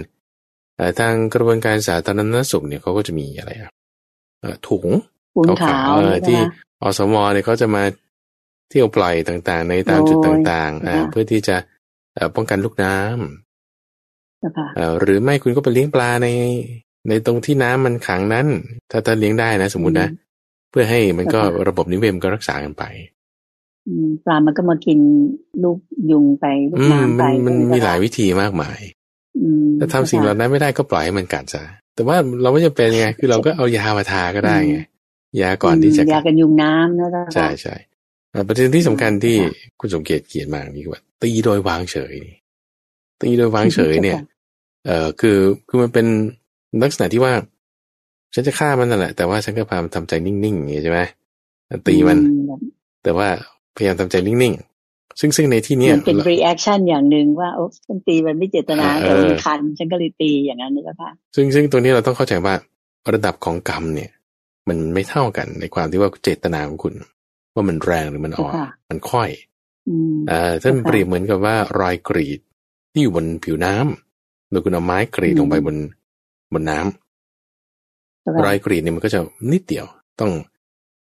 เอ่อทางกระบวนการสาธารณสุขเนี่ยเขาก็จะมีอะไรอะเอ่อถุงปูนขาวเออใช่ที่ไหมอสมเนี่ยเขาจะมาเที่ยวปล่อยต่างๆ ในตามจุดโอ้ยต่างๆอ่าค่ะเพื่อที่จะเอ่อป้องกันลูกน้ำเจ้าค่ะเอ่อหรือไม่คุณก็ไปเลี้ยงปลาใน ในตรงที่น้ำมันขังนั้น ถ้าถ้าเลี้ยงได้นะ สมมตินะอืมเพื่อให้มันก็ค่ะระบบนิเวศมันก็รักษากันไปอืม ปลามันก็มากินลูกยุงไปลูกอืมน้ำไปมันมันใช่ไหมีหลายคะวิธีมากมายอืมถ้าทำสิ่งเหล่านั้นไม่ได้ก็ปล่อยให้มันกัดซะแต่ว่าเราไม่จะเป็นไงคือเราก็เอายามาทาก็ได้ไงยาก่อนที่จะมยากัดกันยุงน้ำนะเจ้าค่ะใช่ใช่อ่าประเด็นที่สำคัญที่ค่ะคุณสมเกียรติเขียนมานี่คือว่า ตีโดยวางเฉย ตีโดยวางเฉยเนี่ย เอ่อคือคือมันเป็นลักษณะที่ว่า ฉันจะฆ่ามันนั่นแหละแต่ว่าฉันก็พยายามทำใจนิ่งๆอย่างนี้ใช่ไหมตีมันอืแบบแต่ว่า พยายามทำใจนิ่งๆ ซึ่งซึ่งในที่เนี้ยมันเป็น reaction อย่างหนึ่งว่าโอ้ฉันตีมันไม่เจตนาเออแต่มันคันฉันก็เลยตีอย่างนั้นนะเจ้าค่ะซึ่งซึ่งตัวนี้เราต้องเข้าใจว่าระดับของกรรมเนี่ย มันไม่เท่ากันในความที่ว่าเจตนาของคุณ ว่ามันแรงหรือมันอ่อนค่ะมันค่อยอืมเอ่อท่านค่ะเปรียบเหมือนกับว่ารอยกรีดที่อยู่บนผิวน้ำโดยคุณเอาไม้กรีดอืมลงไปบนบนน้ำเจ้าค่ะรอยกรีดเนี่ยมันก็จะนิดเดียวต้อง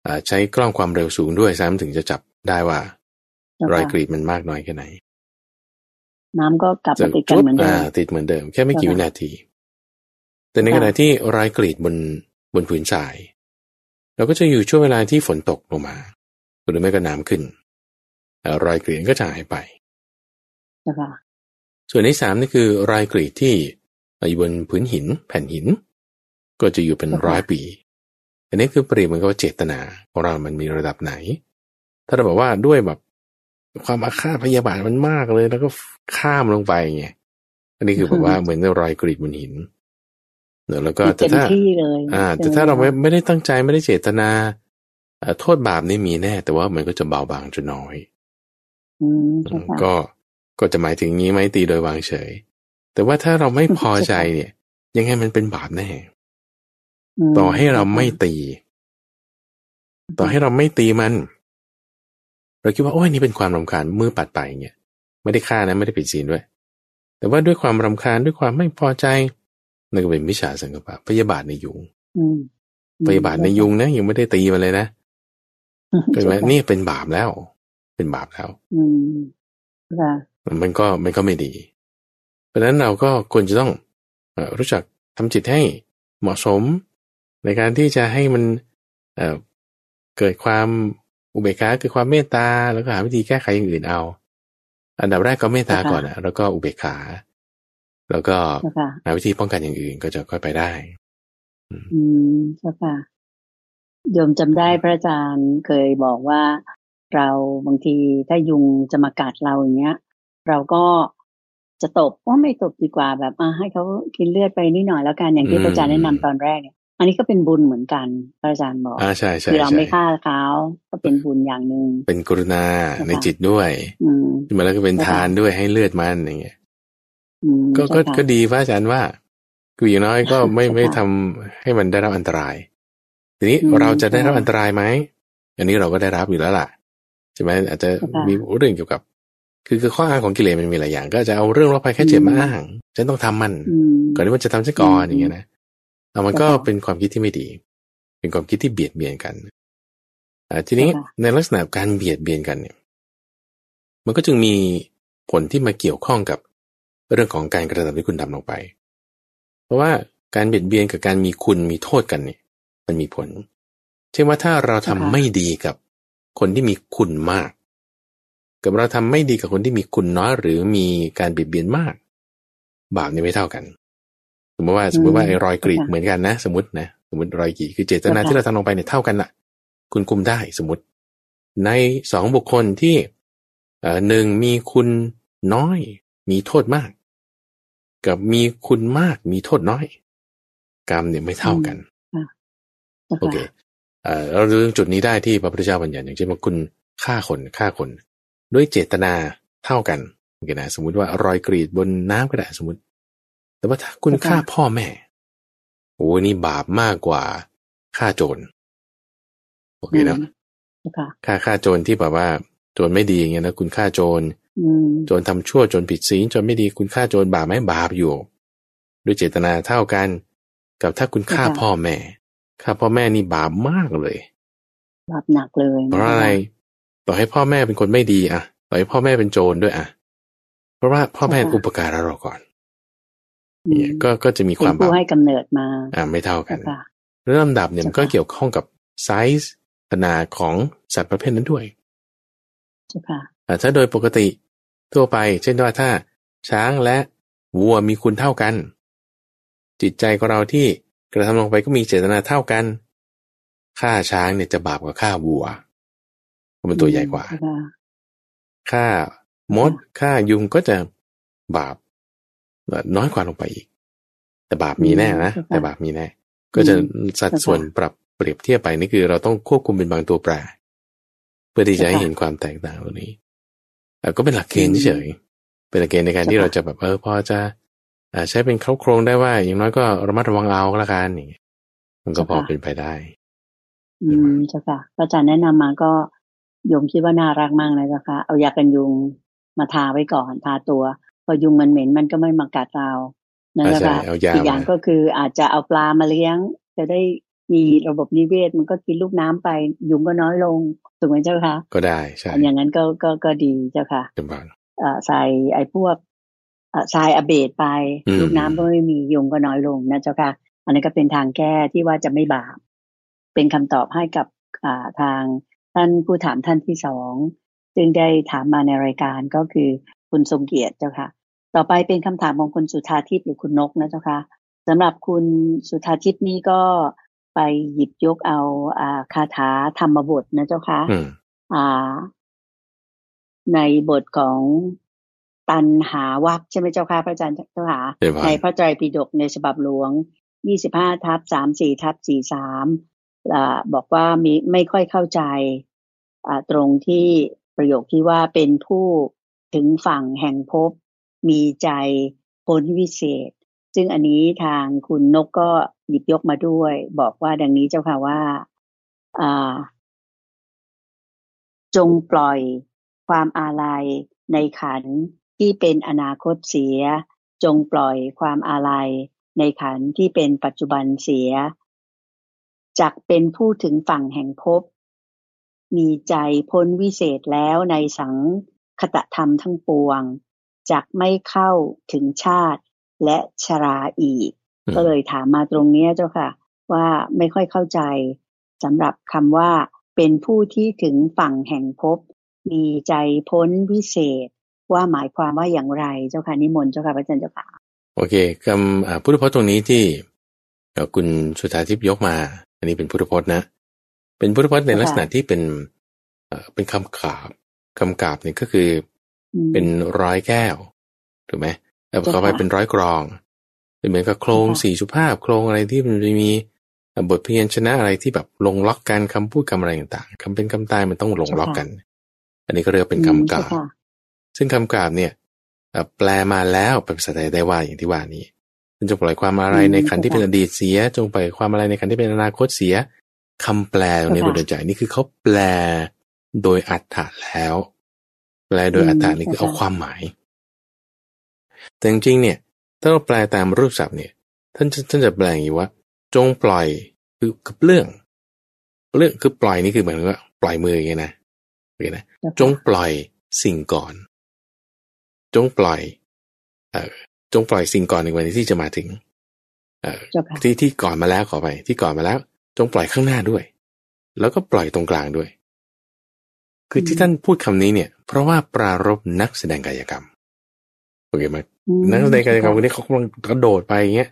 อาใช้กล้องความเร็วสูงด้วยซ้ำถึงจะจับ ได้ว่าเจ้ารอยค่ะกรีดมันมากน้อยแค่ไหน น้ำก็กลับมาติดกันเหมือนเดิอ่ามติดเหมือนเดิมแค่ไม่กี่เจ้าวิค่ะนาที แต่ในค่ะขณะที่รอยกรีดบนบนผืนทราย เราก็จะอยู่ช่วงเวลาที่ฝนตกลงมาหรือไม่ก็น้ำขึ้นเอ่อรอยกรีดก็จะหายไปเจ้าค่ะส่วนที่สามนี่คือรอยกรีดที่อยู่บนพื้นหิน แผ่นหิน ก็จะอยู่เป็นร้อยปี อันนี้คือเปรียบเหมือนกับเจตนาของเรามันมีระดับไหน ถ้าเราบอกว่าด้วยแบบ ความอาฆาตพยาบาทมันมากเลย แล้วก็ข้ามลงไปไงอันนี้คือแบบว่าเหมือนรอยกรีดบนหินเนอะแล้วก็แต่ถ้าอ่า แต่ถ้าเราไม่ไม่ได้ตั้งใจไม่ได้เจตนาโทษบาปนี่มีแน่ แต่ว่ามันก็จะเบาบางจนน้อยก็ก็จะหมายถึงงี้ไหมตีโดยวางเฉย แต่ว่าถ้าเราไม่พอใจเนี่ย ยังไงมันเป็นบาปแน่ ต่อให้เราไม่ตี ต่อให้เราไม่ตีมัน เราคิดว่าโอ้ยนี่เป็นความรำคาญมือปัดไปเนี่ยไม่ได้ฆ่านะไม่ได้ผิดศีลด้วย แต่ว่าด้วยความรำคาญด้วยความไม่พอใจนั่นก็เป็นมิจฉาสังกปะพยาบาทในยุงพยาบาทในยุงนะยังไม่ได้ตีมาเลยนะเห็นไหมนี่เป็นบาปแล้ว เป็นบาปแล้ว อืมค่ะมันก็มันก็ไม่ดี เพราะฉะนั้นเราก็ควรจะต้องรู้จักทำจิตให้เหมาะสม ในการที่จะให้มันเเกิดความ อุเบกขาคือความเมตตาแล้วก็หาวิธีแก้ไขอย่างอื่นเอา อันดับแรกก็เมตตาก่อนนะแล้วก็อุเบกขา แล้วก็หาวิธีป้องกันอย่างอื่นก็จะค่อยไปได้ อืมใช่ค่ะโยมจำได้พระอาจารย์เคยบอกว่าเราบางทีถ้ายุงจะมากัดเราอย่างเงี้ย เราก็จะตบว่าไม่ตบดีกว่าแบบอ่าให้เขากินเลือดไปนิดหน่อยแล้วกันอย่างที่พระอาจารย์แนะนำตอนแรกเนี่ย อันนี้ก็เป็นบุญเหมือนกันพระอาจารย์บอกอ่าใช่ใช่คือเราไม่ฆ่าเขาก็เป็นบุญอย่างหนึ่งเป็นกรุณาในจิตด้วย อืมมาแล้วก็เป็นทานด้วยให้เลือดมันอย่างเงี้ยก็ก็ก็ดีพระอาจารย์ว่า คืออย่างน้อยก็ไม่ไม่ทำให้มันได้รับอันตราย ทีนี้เราจะได้รับอันตรายไหมอันนี้เราก็ได้รับอยู่แล้วล่ะใช่ไหมอาจจะมีเรื่องเกี่ยวกับ คือคือข้ออ้างของกิเลสมันมีหลายอย่าง ก็จะเอาเรื่องรบไปแค่เจ็บมาอ้างฉันต้องทำมัน ก่อนที่มันจะทำซะก่อนอย่างเงี้ยนะ เอามันก็เป็นความคิดที่ไม่ดี เป็นความคิดที่เบียดเบียนกันอ่าทีนี้ในลักษณะการเบียดเบียนกันเนี่ย มันก็จึงมีผลที่มาเกี่ยวข้องกับเรื่องของการกระทำที่คุณทำลงไป เพราะว่าการเบียดเบียนกับการมีคุณมีโทษกันเนี่ย มันมีผล เช่นว่าถ้าเราทำไม่ดีกับคนที่มีคุณมาก กับเราทำไม่ดีกับคนที่มีคุณน้อยหรือมีการเบียดเบียนมาก บาปนี่ไม่เท่ากัน สมมติว่าสมมติว่าไอ้รอยกรีดเหมือนกันนะ สมมตินะสมมติรอยกรีดคือเจตนาที่เราทำลงไปเนี่ยเท่ากันละคุณคุมได้สมมติ ในสองบุคคลที่หนึ่งมีคุณน้อย มีโทษมาก กับมีคุณมากมีโทษน้อย กรรมเนี่ยไม่เท่ากันโอเคเราดูจุดนี้ได้ที่พระพุทธเจ้าบัญญัติอย่างเช่นว่าคุณฆ่าคนฆ่าคน ด้วยเจตนาเท่ากันโอเคนะสมมุติว่ารอยกรีดบนน้ำก็ได้สมมติ แต่ว่าถ้าคุณฆ่าพ่อแม่โอ้นี่บาปมากกว่าฆ่าโจรโอเคนะฆ่าฆ่าโจรที่แบบว่าโจรไม่ดีอย่างเงี้ยนะคุณฆ่าโจรโจรทำชั่วโจรผิดศีลโจรไม่ดีคุณฆ่าโจรบาปไหมบาปอยู่ ด้วยเจตนาเท่ากัน กับถ้าคุณฆ่าพ่อแม่ฆ่าพ่อแม่นี่บาปมากเลยบาปหนักเลยเพราะอะไรต่อให้พ่อแม่เป็นคนไม่ดีอะ ต่อให้พ่อแม่เป็นโจรด้วยอะ เพราะว่าพ่อแม่อุปการะเราก่อน เนี่ยก็ก็จะมีความบาปให้กำเนิดมาอ่าไม่เท่ากันเรื่องลำดับเนี่ยมันก็เกี่ยวข้องกับไซส์ขนาดของสัตว์ประเภทนั้นด้วยค่ะถ้าโดยปกติทั่วไป เช่นว่าถ้า ช้างและวัวมีคุณเท่ากัน จิตใจของเราที่กระทำลงไปก็มีเจตนาเท่ากันฆ่าช้างเนี่ยจะบาปกว่าฆ่าวัวเพราะมันตัวใหญ่กว่าฆ่ามดฆ่ายุงก็จะบาป น้อยกว่าลงไปอีก แต่บาปมีแน่นะแต่บาปมีแน่ ก็จะสัดส่วนปรับเปรียบเทียบไปนี่คือ เราต้องควบคุมเป็นบางตัวแปรเพื่อที่จะให้เห็นความแตกต่างตรงนี้ก็เป็นหลักเกณฑ์เฉยเป็นหลักเกณฑ์ในการที่เราจะแบบเออพอจะใช้เป็นครอบครองได้ว่า อย่างน้อยก็ระมัดระวังเอาก็แล้วกันนี่มันก็พอเป็นไปได้ อืมเจ้าค่ะพระอาจารย์แนะนำมาก็ยมคิดว่าน่ารักมากเลยเจ้าค่ะเอายากันยุงมาทาไว้ก่อนทาตัว พอยุงมันเหม็นมันก็ไม่มากัดเรานั่นแหละค่ะอีกอย่างก็คืออาจจะเอาปลามาเลี้ยง จะได้มีระบบนิเวศมันก็กินลูกน้ำไป ยุงก็น้อยลงถูกไหมเจ้าค่ะก็ได้ใช่อย่างนั้นก็ก็ก็ดีเจ้าค่ะใส่ไอ้พวกทรายอเบดไปลูกน้ำก็ไม่มียุงก็น้อยลงนะเจ้าค่ะ อันนี้ก็เป็นทางแก้ที่ว่าจะไม่บาปเป็นคำตอบให้กับทางท่านผู้ถามท่านที่สอง ซึ่งได้ถามมาในรายการก็คือ คุณทรงเกียรติเจ้าค่ะ ต่อไปเป็นคำถามของคุณสุธาทิพย์หรือคุณนกนะเจ้าค่ะสำหรับคุณสุธาทิพย์นี้ก็ไปหยิบยกเอาอาคาถาธรรมบทนะเจ้าค่ะอืมอ่า ในบทของตันหาวักใช่ไหมเจ้าค่ะพระอาจารย์เจ้าค่ะเดี๋ยวว่าในพระไตรปิฎกในฉบับหลวง25ทับ34ทับ43อ่าบอกว่ามีไม่ค่อยเข้าใจอ่าตรงที่ประโยคที่ว่าเป็นผู้ ถึงฝั่งแห่งภพมีใจพ้นวิเศษ ซึ่งอันนี้ทางคุณนกก็หยิบยกมาด้วย บอกว่าดังนี้เจ้าค่ะว่าจงปล่อยความอาลัยในขันที่เป็นอนาคตเสีย จงปล่อยความอาลัยในขันที่เป็นปัจจุบันเสียจักเป็นผู้ถึงฝั่งแห่งภพมีใจพ้นวิเศษแล้วในสัง คตธรรมทั้งปวงจักไม่เข้าถึงชาติและชราอีกอืมก็เลยถามมาตรงเนี้ยเจ้าค่ะ ว่าไม่ค่อยเข้าใจสำหรับคำว่าเป็นผู้ที่ถึงฝั่งแห่งภพมีใจพ้นวิเศษ ว่าหมายความว่าอย่างไรเจ้าค่ะนิมนต์เจ้าค่ะพระอาจารย์เจ้าค่ะ โอเคคำอ่าพุทธพจน์ตรงนี้ที่เอ่อคุณสุธาทิพย์ยกมา อันนี้เป็นพุทธพจน์นะ เป็นพุทธพจน์ในลักษณะที่เป็นเอ่อเป็นคำกราบ คำกราบเนี่ยก็คืออืมเป็นร้อยแก้วถูกไหมแล้วเจ้าเขาไปค่ะเป็นร้อยกรองเป็นเหมือนกับโครงเจ้าค่ะสี่สุภาพโครงอะไรที่มันจะมีบทเพียนชนะอะไรที่แบบลงล็อกกันคำพูดคำอะไรต่างๆคำเป็นคำตายมันต้องลงล็อกกัน อันนี้ก็เรียกว่าเป็นคำกราบอืมเจ้าค่ะซึ่งคำกราบเนี่ยเอ่อแปลมาแล้วเป็นภาษาไทยได้ว่าอย่างที่ว่านี้จงปล่อยความอะไรอืมในขันธ์ที่เป็นอดีตเสีย จงปล่อยความอะไรในขันธ์ที่เป็นอนาคตเสียคำแปลตรงนี้ค่ะโดยใจนี่คือเขาแปล โดยอัฏฐะแล้ว แปลโดยอัฏฐะนี่คือเอาความหมาย แต่จริงๆเนี่ย ถ้าเราแปลตามรูปศัพท์เนี่ย ท่านจะท่านจะแปลอย่างนี้ว่า จงปล่อยคือคือเรื่อง เรื่องคือปล่อยนี่คือเหมือนว่าปล่อยมืออย่างเงี้ยนะโอเคนะเจ้าค่ะจงปล่อยสิ่งก่อน จงปล่อย เอ่อจงปล่อยสิ่งก่อนในวันที่จะมาถึง เอ่อเจ้าค่ะที่ที่ก่อนมาแล้วขอไป ที่ก่อนมาแล้ว จงปล่อยข้างหน้าด้วย แล้วก็ปล่อยตรงกลางด้วย คือที่ท่านพูดคำนี้เนี่ย เพราะว่าปรารบนักแสดงกายกรรมโอเคไหมอืมนักแสดงกายกรรมคนนี้เขากำลังกระโดดไปอย่างเงี้ย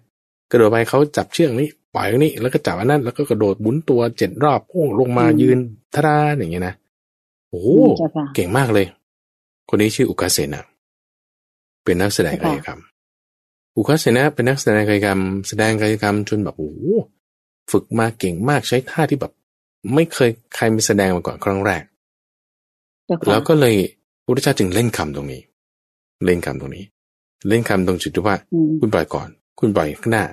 กระโดดไปเขาจับเชือกนี้ปล่อยตรงนี้แล้วก็จับอันนั้นแล้วก็กระโดดบุนตัวเจ็ดรอบพุ่งลงมายืนทาราอย่างเงี้ยนะโอ้โหอืมเจ้าค่ะเก่งมากเลย คนนี้ชื่ออุกาเสนะเป็นนักแสดงกายกรรมอุกาเสนะเป็นนักแสดงกายกรรม แสดงกายกรรมจนแบบโอ้โหฝึกมาเก่งมากใช้ท่าที่แบบ ไม่เคยใครมีแสดงมาก่อนครั้งแรกเจ้าค่ะ แล้วก็เลยพระพุทธเจ้าจึงเล่นคำตรงนี้ เล่นคำตรงนี้ เล่นคำตรงจุดที่ว่าอืมคุณปล่อยก่อน คุณปล่อยข้างหน้า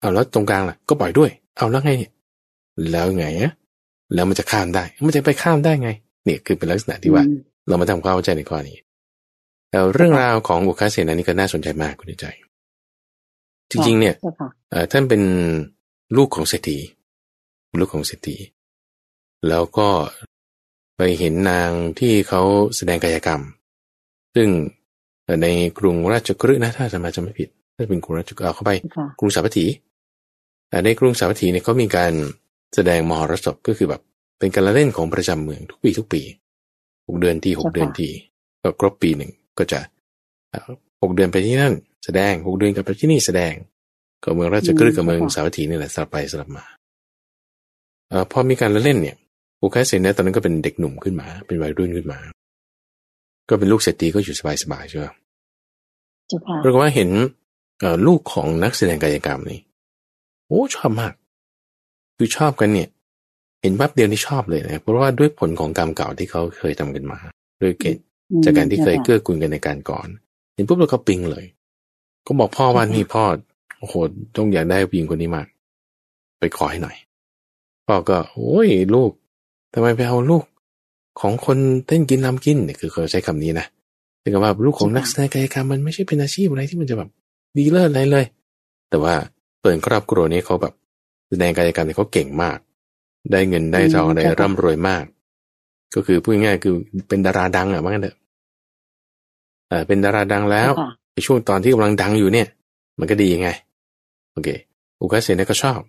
เอาแล้วตรงกลางล่ะ ก็ปล่อยด้วย เอาแล้วไงเนี่ยแล้วไงอะแล้วมันจะข้ามได้ มันจะไปข้ามได้ไง เนี่ยคือเป็นลักษณะที่ว่าอืมเรามาทำความเข้าใจในข้อนี้แต่เรื่องราวของอุคาเสนานี่ก็น่าสนใจมากคุณใจ จริง ๆ เนี่ยเจ้าค่ะเอ่อท่านเป็นลูกของเศรษฐีลูกของเศรษฐีแล้วก็ ไปเห็นนางที่เขาแสดงกายกรรม ซึ่งในกรุงราชกฤห์นะถ้าจะมาจะไม่ผิดถ้าเป็นกรุงราชกฤห์เอาเข้าไปเจ้าค่ะกรุงสาวัตถีแต่ในกรุงสาวัตถีเนี่ยเขามีการแสดงมหรสพก็คือแบบ เป็นการละเล่นของประจำเมืองทุกปีทุกปีหกเดือนที่หกเดือนที่ก็ครบปีหนึ่งก็จะเอ่อหกเดือนไปที่นั่น แสดงหกเดือนกลับไปที่นี่แสดง ก็เมืองราชกฤห์กับเมืองสาวัตถีนี่แหละสลับไปสลับมาเอ่อพอมีการละเล่นเนี่ย อุคาเซนเนี่ยตอนนั้นก็เป็นเด็กหนุ่มขึ้นมา เป็นวัยรุ่นขึ้นมา ก็เป็นลูกเศรษฐีก็อยู่สบายๆใช่ไหมเจ้าค่ะปรากฏว่าเห็นเอ่อลูกของนักแสดงกายกรรมนี่โอ้ชอบมาก คือชอบกันเนี่ย เห็นแป๊บเดียวนี่ชอบเลยนะเพราะว่าด้วยผลของกรรมเก่าที่เขาเคยทำกันมา ด้วยเกณฑ์อืมจากการที่เคยจ้าะเกื้อกูลกันในการก่อน เห็นปุ๊บแล้วก็ปิงเลย ก็บอกพ่อว่าอืมนี่พ่อโอ้โหต้องอยากได้ผู้หญิงคนนี้มาก ไปขอให้หน่อยพ่อก็ โอ้ยลูก ทำไมไปเอาลูกของคนเต้นกินลำกินเนี่ยคือเขาใช้คำนี้นะแต่ว่าลูกของนักแสดงกายกรรมมันไม่ใช่เป็นอาชีพอะไรที่มันจะแบบดีเลิศอะไรเลย แต่ว่าเปิดครอบครัวนี้เขาแบบแสดงกายกรรมเนี่ยเขาเก่งมาก ได้เงินได้ทองอืมได้ค่ะร่ำรวยมาก ก็คือพูดง่ายๆคือเป็นดาราดังอะว่างั้นเถอะเออเป็นดาราดังแล้วเจ้าค่ะในช่วงตอนที่กำลังดังอยู่เนี่ย มันก็ดีไง โอเคอุกาเซนเนี่ยก็ชอบ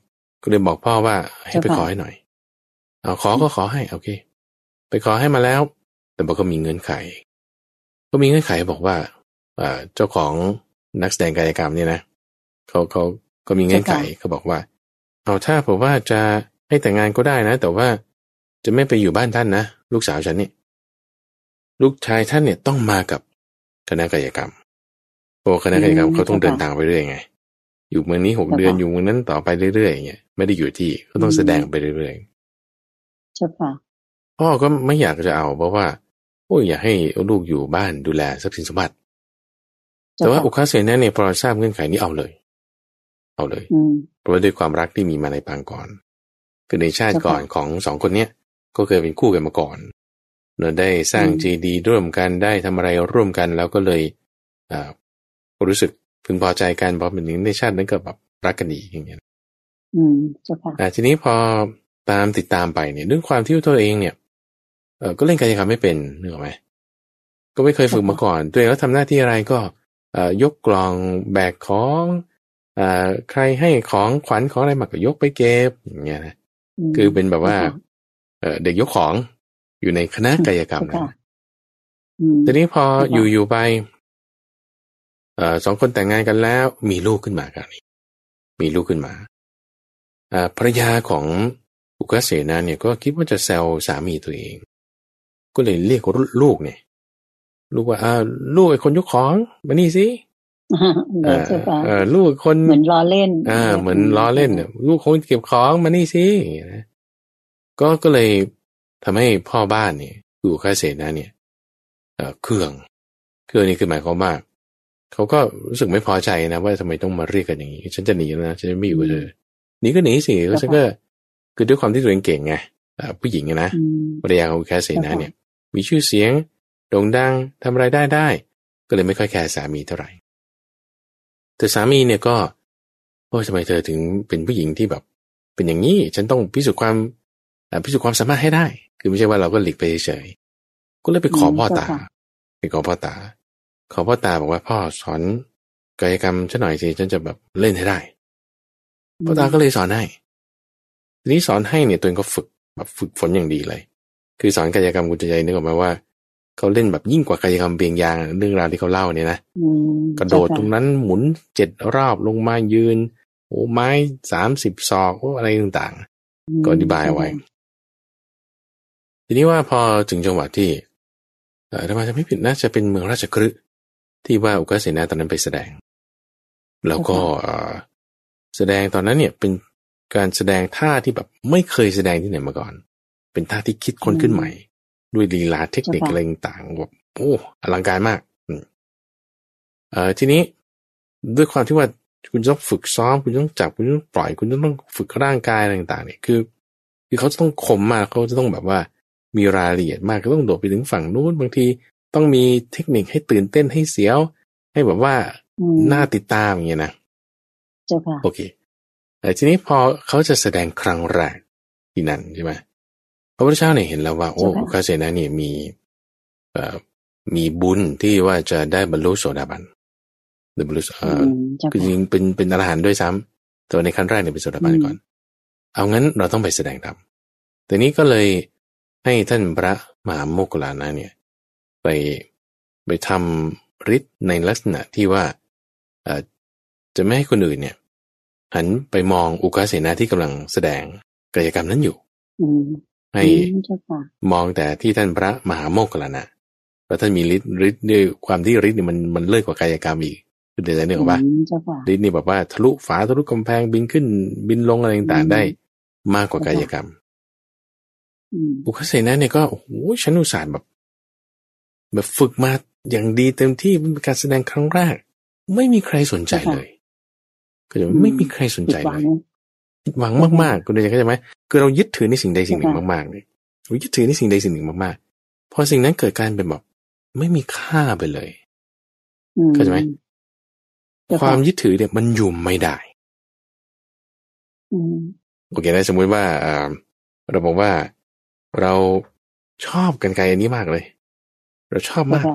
ก็เลยบอกพ่อว่าให้ไปขอให้หน่อย เอาขอก็ขอให้โอเค ไปขอให้มาแล้ว แต่บอกก็มีเงื่อนไข ก็มีเงื่อนไขบอกว่าเอ่อเจ้าของนักแสดงกายกรรมเนี่ยนะเขาเขาก็มีเงื่อนไขเขาบอกว่า เอาถ้าผมว่าจะให้แต่งงานก็ได้นะ แต่ว่าจะไม่ไปอยู่บ้านท่านนะลูกสาวฉันนี่ลูกชายท่านเนี่ยต้องมากับคณะกายกรรมโอ้คณะกายกรรมเขาต้องเดินทางไปเรื่อยไง อยู่เมืองนี้หกเดือนอยู่เมืองนั้นต่อไปเรื่อยๆอย่างเงี้ยไม่ได้อยู่ที่เขาต้องแสดงไปเรื่อย ๆใช่ค่ะพ่อก็ไม่อยากจะเอาเพราะว่าโอ้ยอยากให้ลูกอยู่บ้านดูแลทรัพย์สินสมบัติ แต่ว่าอุคาเซนเนี่ยพอทราบเงื่อนไขนี้เอาเลย เอาเลยเพราะว่าด้วยความรักที่มีมาในปางก่อน คือในชาติก่อนของสองคนเนี้ยก็เคยเป็นคู่กันมาก่อนเราได้สร้างจีดีร่วมกันได้ทำอะไรร่วมกันแล้วก็เลยอ่ารู้สึกพึงพอใจกันพอเป็นในชาตินั้นก็แบบรักกันดีอย่างเงี้ยอืมเจ้าค่ะอ่าทีนี้พอ ตามติดตามไปเนี่ยด้วยความที่ตัวเองเนี่ยเออก็เล่นกายกรรมไม่เป็นนึกออกไหมก็ไม่เคยฝึกมาก่อน ตัวเองแล้วทำหน้าที่อะไรก็เอ่อยกกล่องแบกของอ่าใครให้ของขวัญของอะไรมาก็ยกไปเก็บอย่างเงี้ยนะคือเป็นแบบว่าเออเด็กยกของอยู่ในคณะกายกรรมนะทีนี้พออยู่อยู่ไปเอ่อสองคนแต่งงานกันแล้ว มีลูกขึ้นมากันนี้มีลูกขึ้นมาอ่าภรรยาของ อุกเสนาเนี่ยก็คิดว่าจะแซวสามีตัวเอง ก็เลยเรียกลูกเนี่ย ลูกว่าอ่าลูกไอ้คนยกของมานี่สิเออลูกคนเหมือนล้อเล่น อ่า เหมือนล้อเล่นเนี่ยลูกคนเก็บของมานี่สินะก็ก็เลยทำให้พ่อบ้านเนี่ยคืออุกเสนาเนี่ยเออเครื่องเครื่องนี่คือหมายความว่าเขาก็รู้สึกไม่พอใจนะว่าทำไมต้องมาเรียกกันอย่างนี้ ฉันจะหนีแล้วนะฉันจะไม่อยู่กับเธอหนีก็หนีสิแล้วฉันก็ คือด้วยความที่ตัวเองเก่งไงผู้หญิงนะภรรยาของแคสเซนาเนี่ย มีชื่อเสียงโด่งดังทำอะไรได้ได้ ก็เลยไม่ค่อยแคร์สามีเท่าไหร่ แต่สามีเนี่ยก็โอ้ทำไมเธอถึงเป็นผู้หญิงที่แบบ เป็นอย่างนี้ฉันต้องพิสูจน์ความพิสูจน์ความสามารถให้ได้ คือไม่ใช่ว่าเราก็หลีกไปเฉยก็เลยไปขอพ่อตาไปขอพ่อตา ขอพ่อตาบอกว่าพ่อสอนกายกรรมฉันหน่อยสิฉันจะแบบเล่นให้ได้พ่อตาก็เลยสอนให้ ทีนี้สอนให้เนี่ยตัวเองก็ฝึกแบบฝึกฝนอย่างดีเลย คือสอนกายกรรมกุญใจนึกออกมาว่าเขาเล่นแบบยิ่งกว่ากายกรรมเบียงยางเรื่องราวที่เขาเล่าเนี่ยนะกระโดดตรงนั้นหมุนเจ็ดรอบลงมายืนโอ้ไม้สามสิบศอกอะไรต่างๆ ก็อธิบายเอาไว้ ทีนี้ว่าพอถึงจังหวะที่เออถ้ามาจะไม่ผิดน่าจะเป็นเมืองราชคฤห์ที่ว่าอุกเสนาตอนนั้นไปแสดง แล้วก็แสดงตอนนั้นเนี่ยเป็น การแสดงท่าที่แบบไม่เคยแสดงที่ไหนมาก่อน เป็นท่าที่คิดค้นขึ้นใหม่ ด้วยลีลาเทคนิคอะไรต่างแบบโอ้อลังการมากเอ่อทีนี้ด้วยความที่ว่าคุณต้องฝึกซ้อม คุณต้องจับคุณต้องปล่อยคุณต้องฝึกร่างกายอะไรต่างๆเนี่ยคือคือเขาจะต้องคมมากเขาจะต้องแบบว่ามีรายละเอียดมากก็ต้องโดดไปถึงฝั่งนู้นบางทีต้องมีเทคนิคให้ตื่นเต้นให้เสียว ให้แบบว่าน่าติดตามอย่างเงี้ยนะเจ้าค่ะโอเค แต่ทีนี้พอเขาจะแสดงครั้งแรกที่นั่นใช่ไหมพระพุทธเจ้าเนี่ยเห็นแล้วว่า โอ้ข้าเสนาเนี่ยมีเอ่อมีบุญที่ว่าจะได้บรรลุโสดาบันหรือบรรลุเอ่อคือจริงเป็นเป็นอรหันต์ด้วยซ้ำแต่ในขั้นแรกเนี่ยเป็นโสดาบันก่อน เอางั้นเราต้องไปแสดงธรรมแต่นี้ก็เลยให้ท่านพระมหาโมกขลานะเนี่ย ไปไปทำฤทธิ์ในลักษณะที่ว่าจะไม่ให้คนอื่นเนี่ย หันไปมองอุกาเสนาที่กำลังแสดงกายกรรมนั้นอยู่ให้มองแต่ที่ท่านพระมหาโมกขลานะเพราะท่านมีฤทธิ์ฤทธิ์ด้วยความที่ฤทธิ์เนี่ยมันมันเลิศกว่ากายกรรมอีกคือเดี๋ยวนี้บอกว่าฤทธิ์นี่แบบว่าทะลุฝาทะลุกำแพงบินขึ้น บินลงอะไรต่างๆได้ มากกว่ากายกรรมอุคเสนาเนี่ยก็โอ้โหฉันอุตส่าห์แบบ แบบฝึกมาอย่างดีเต็มที่เป็นการแสดงครั้งแรก ไม่มีใครสนใจเลย ก็จะไม่มีใครสนใจเลยหวังมากๆคุณเดชเข้าใจไหมคือเรายึดถือในสิ่งใดสิ่งหนึ่งมากๆเลยเรายึดถือในสิ่งใดสิ่งหนึ่งมากๆ พอสิ่งนั้นเกิดการเป็นแบบไม่มีค่าไปเลยเข้าใจไหมความยึดถือเนี่ยมันอยู่ไม่ได้โอเคนะสมมุติว่าเราบอกว่าเราชอบกันไกลอันนี้มากเลย เราชอบมาก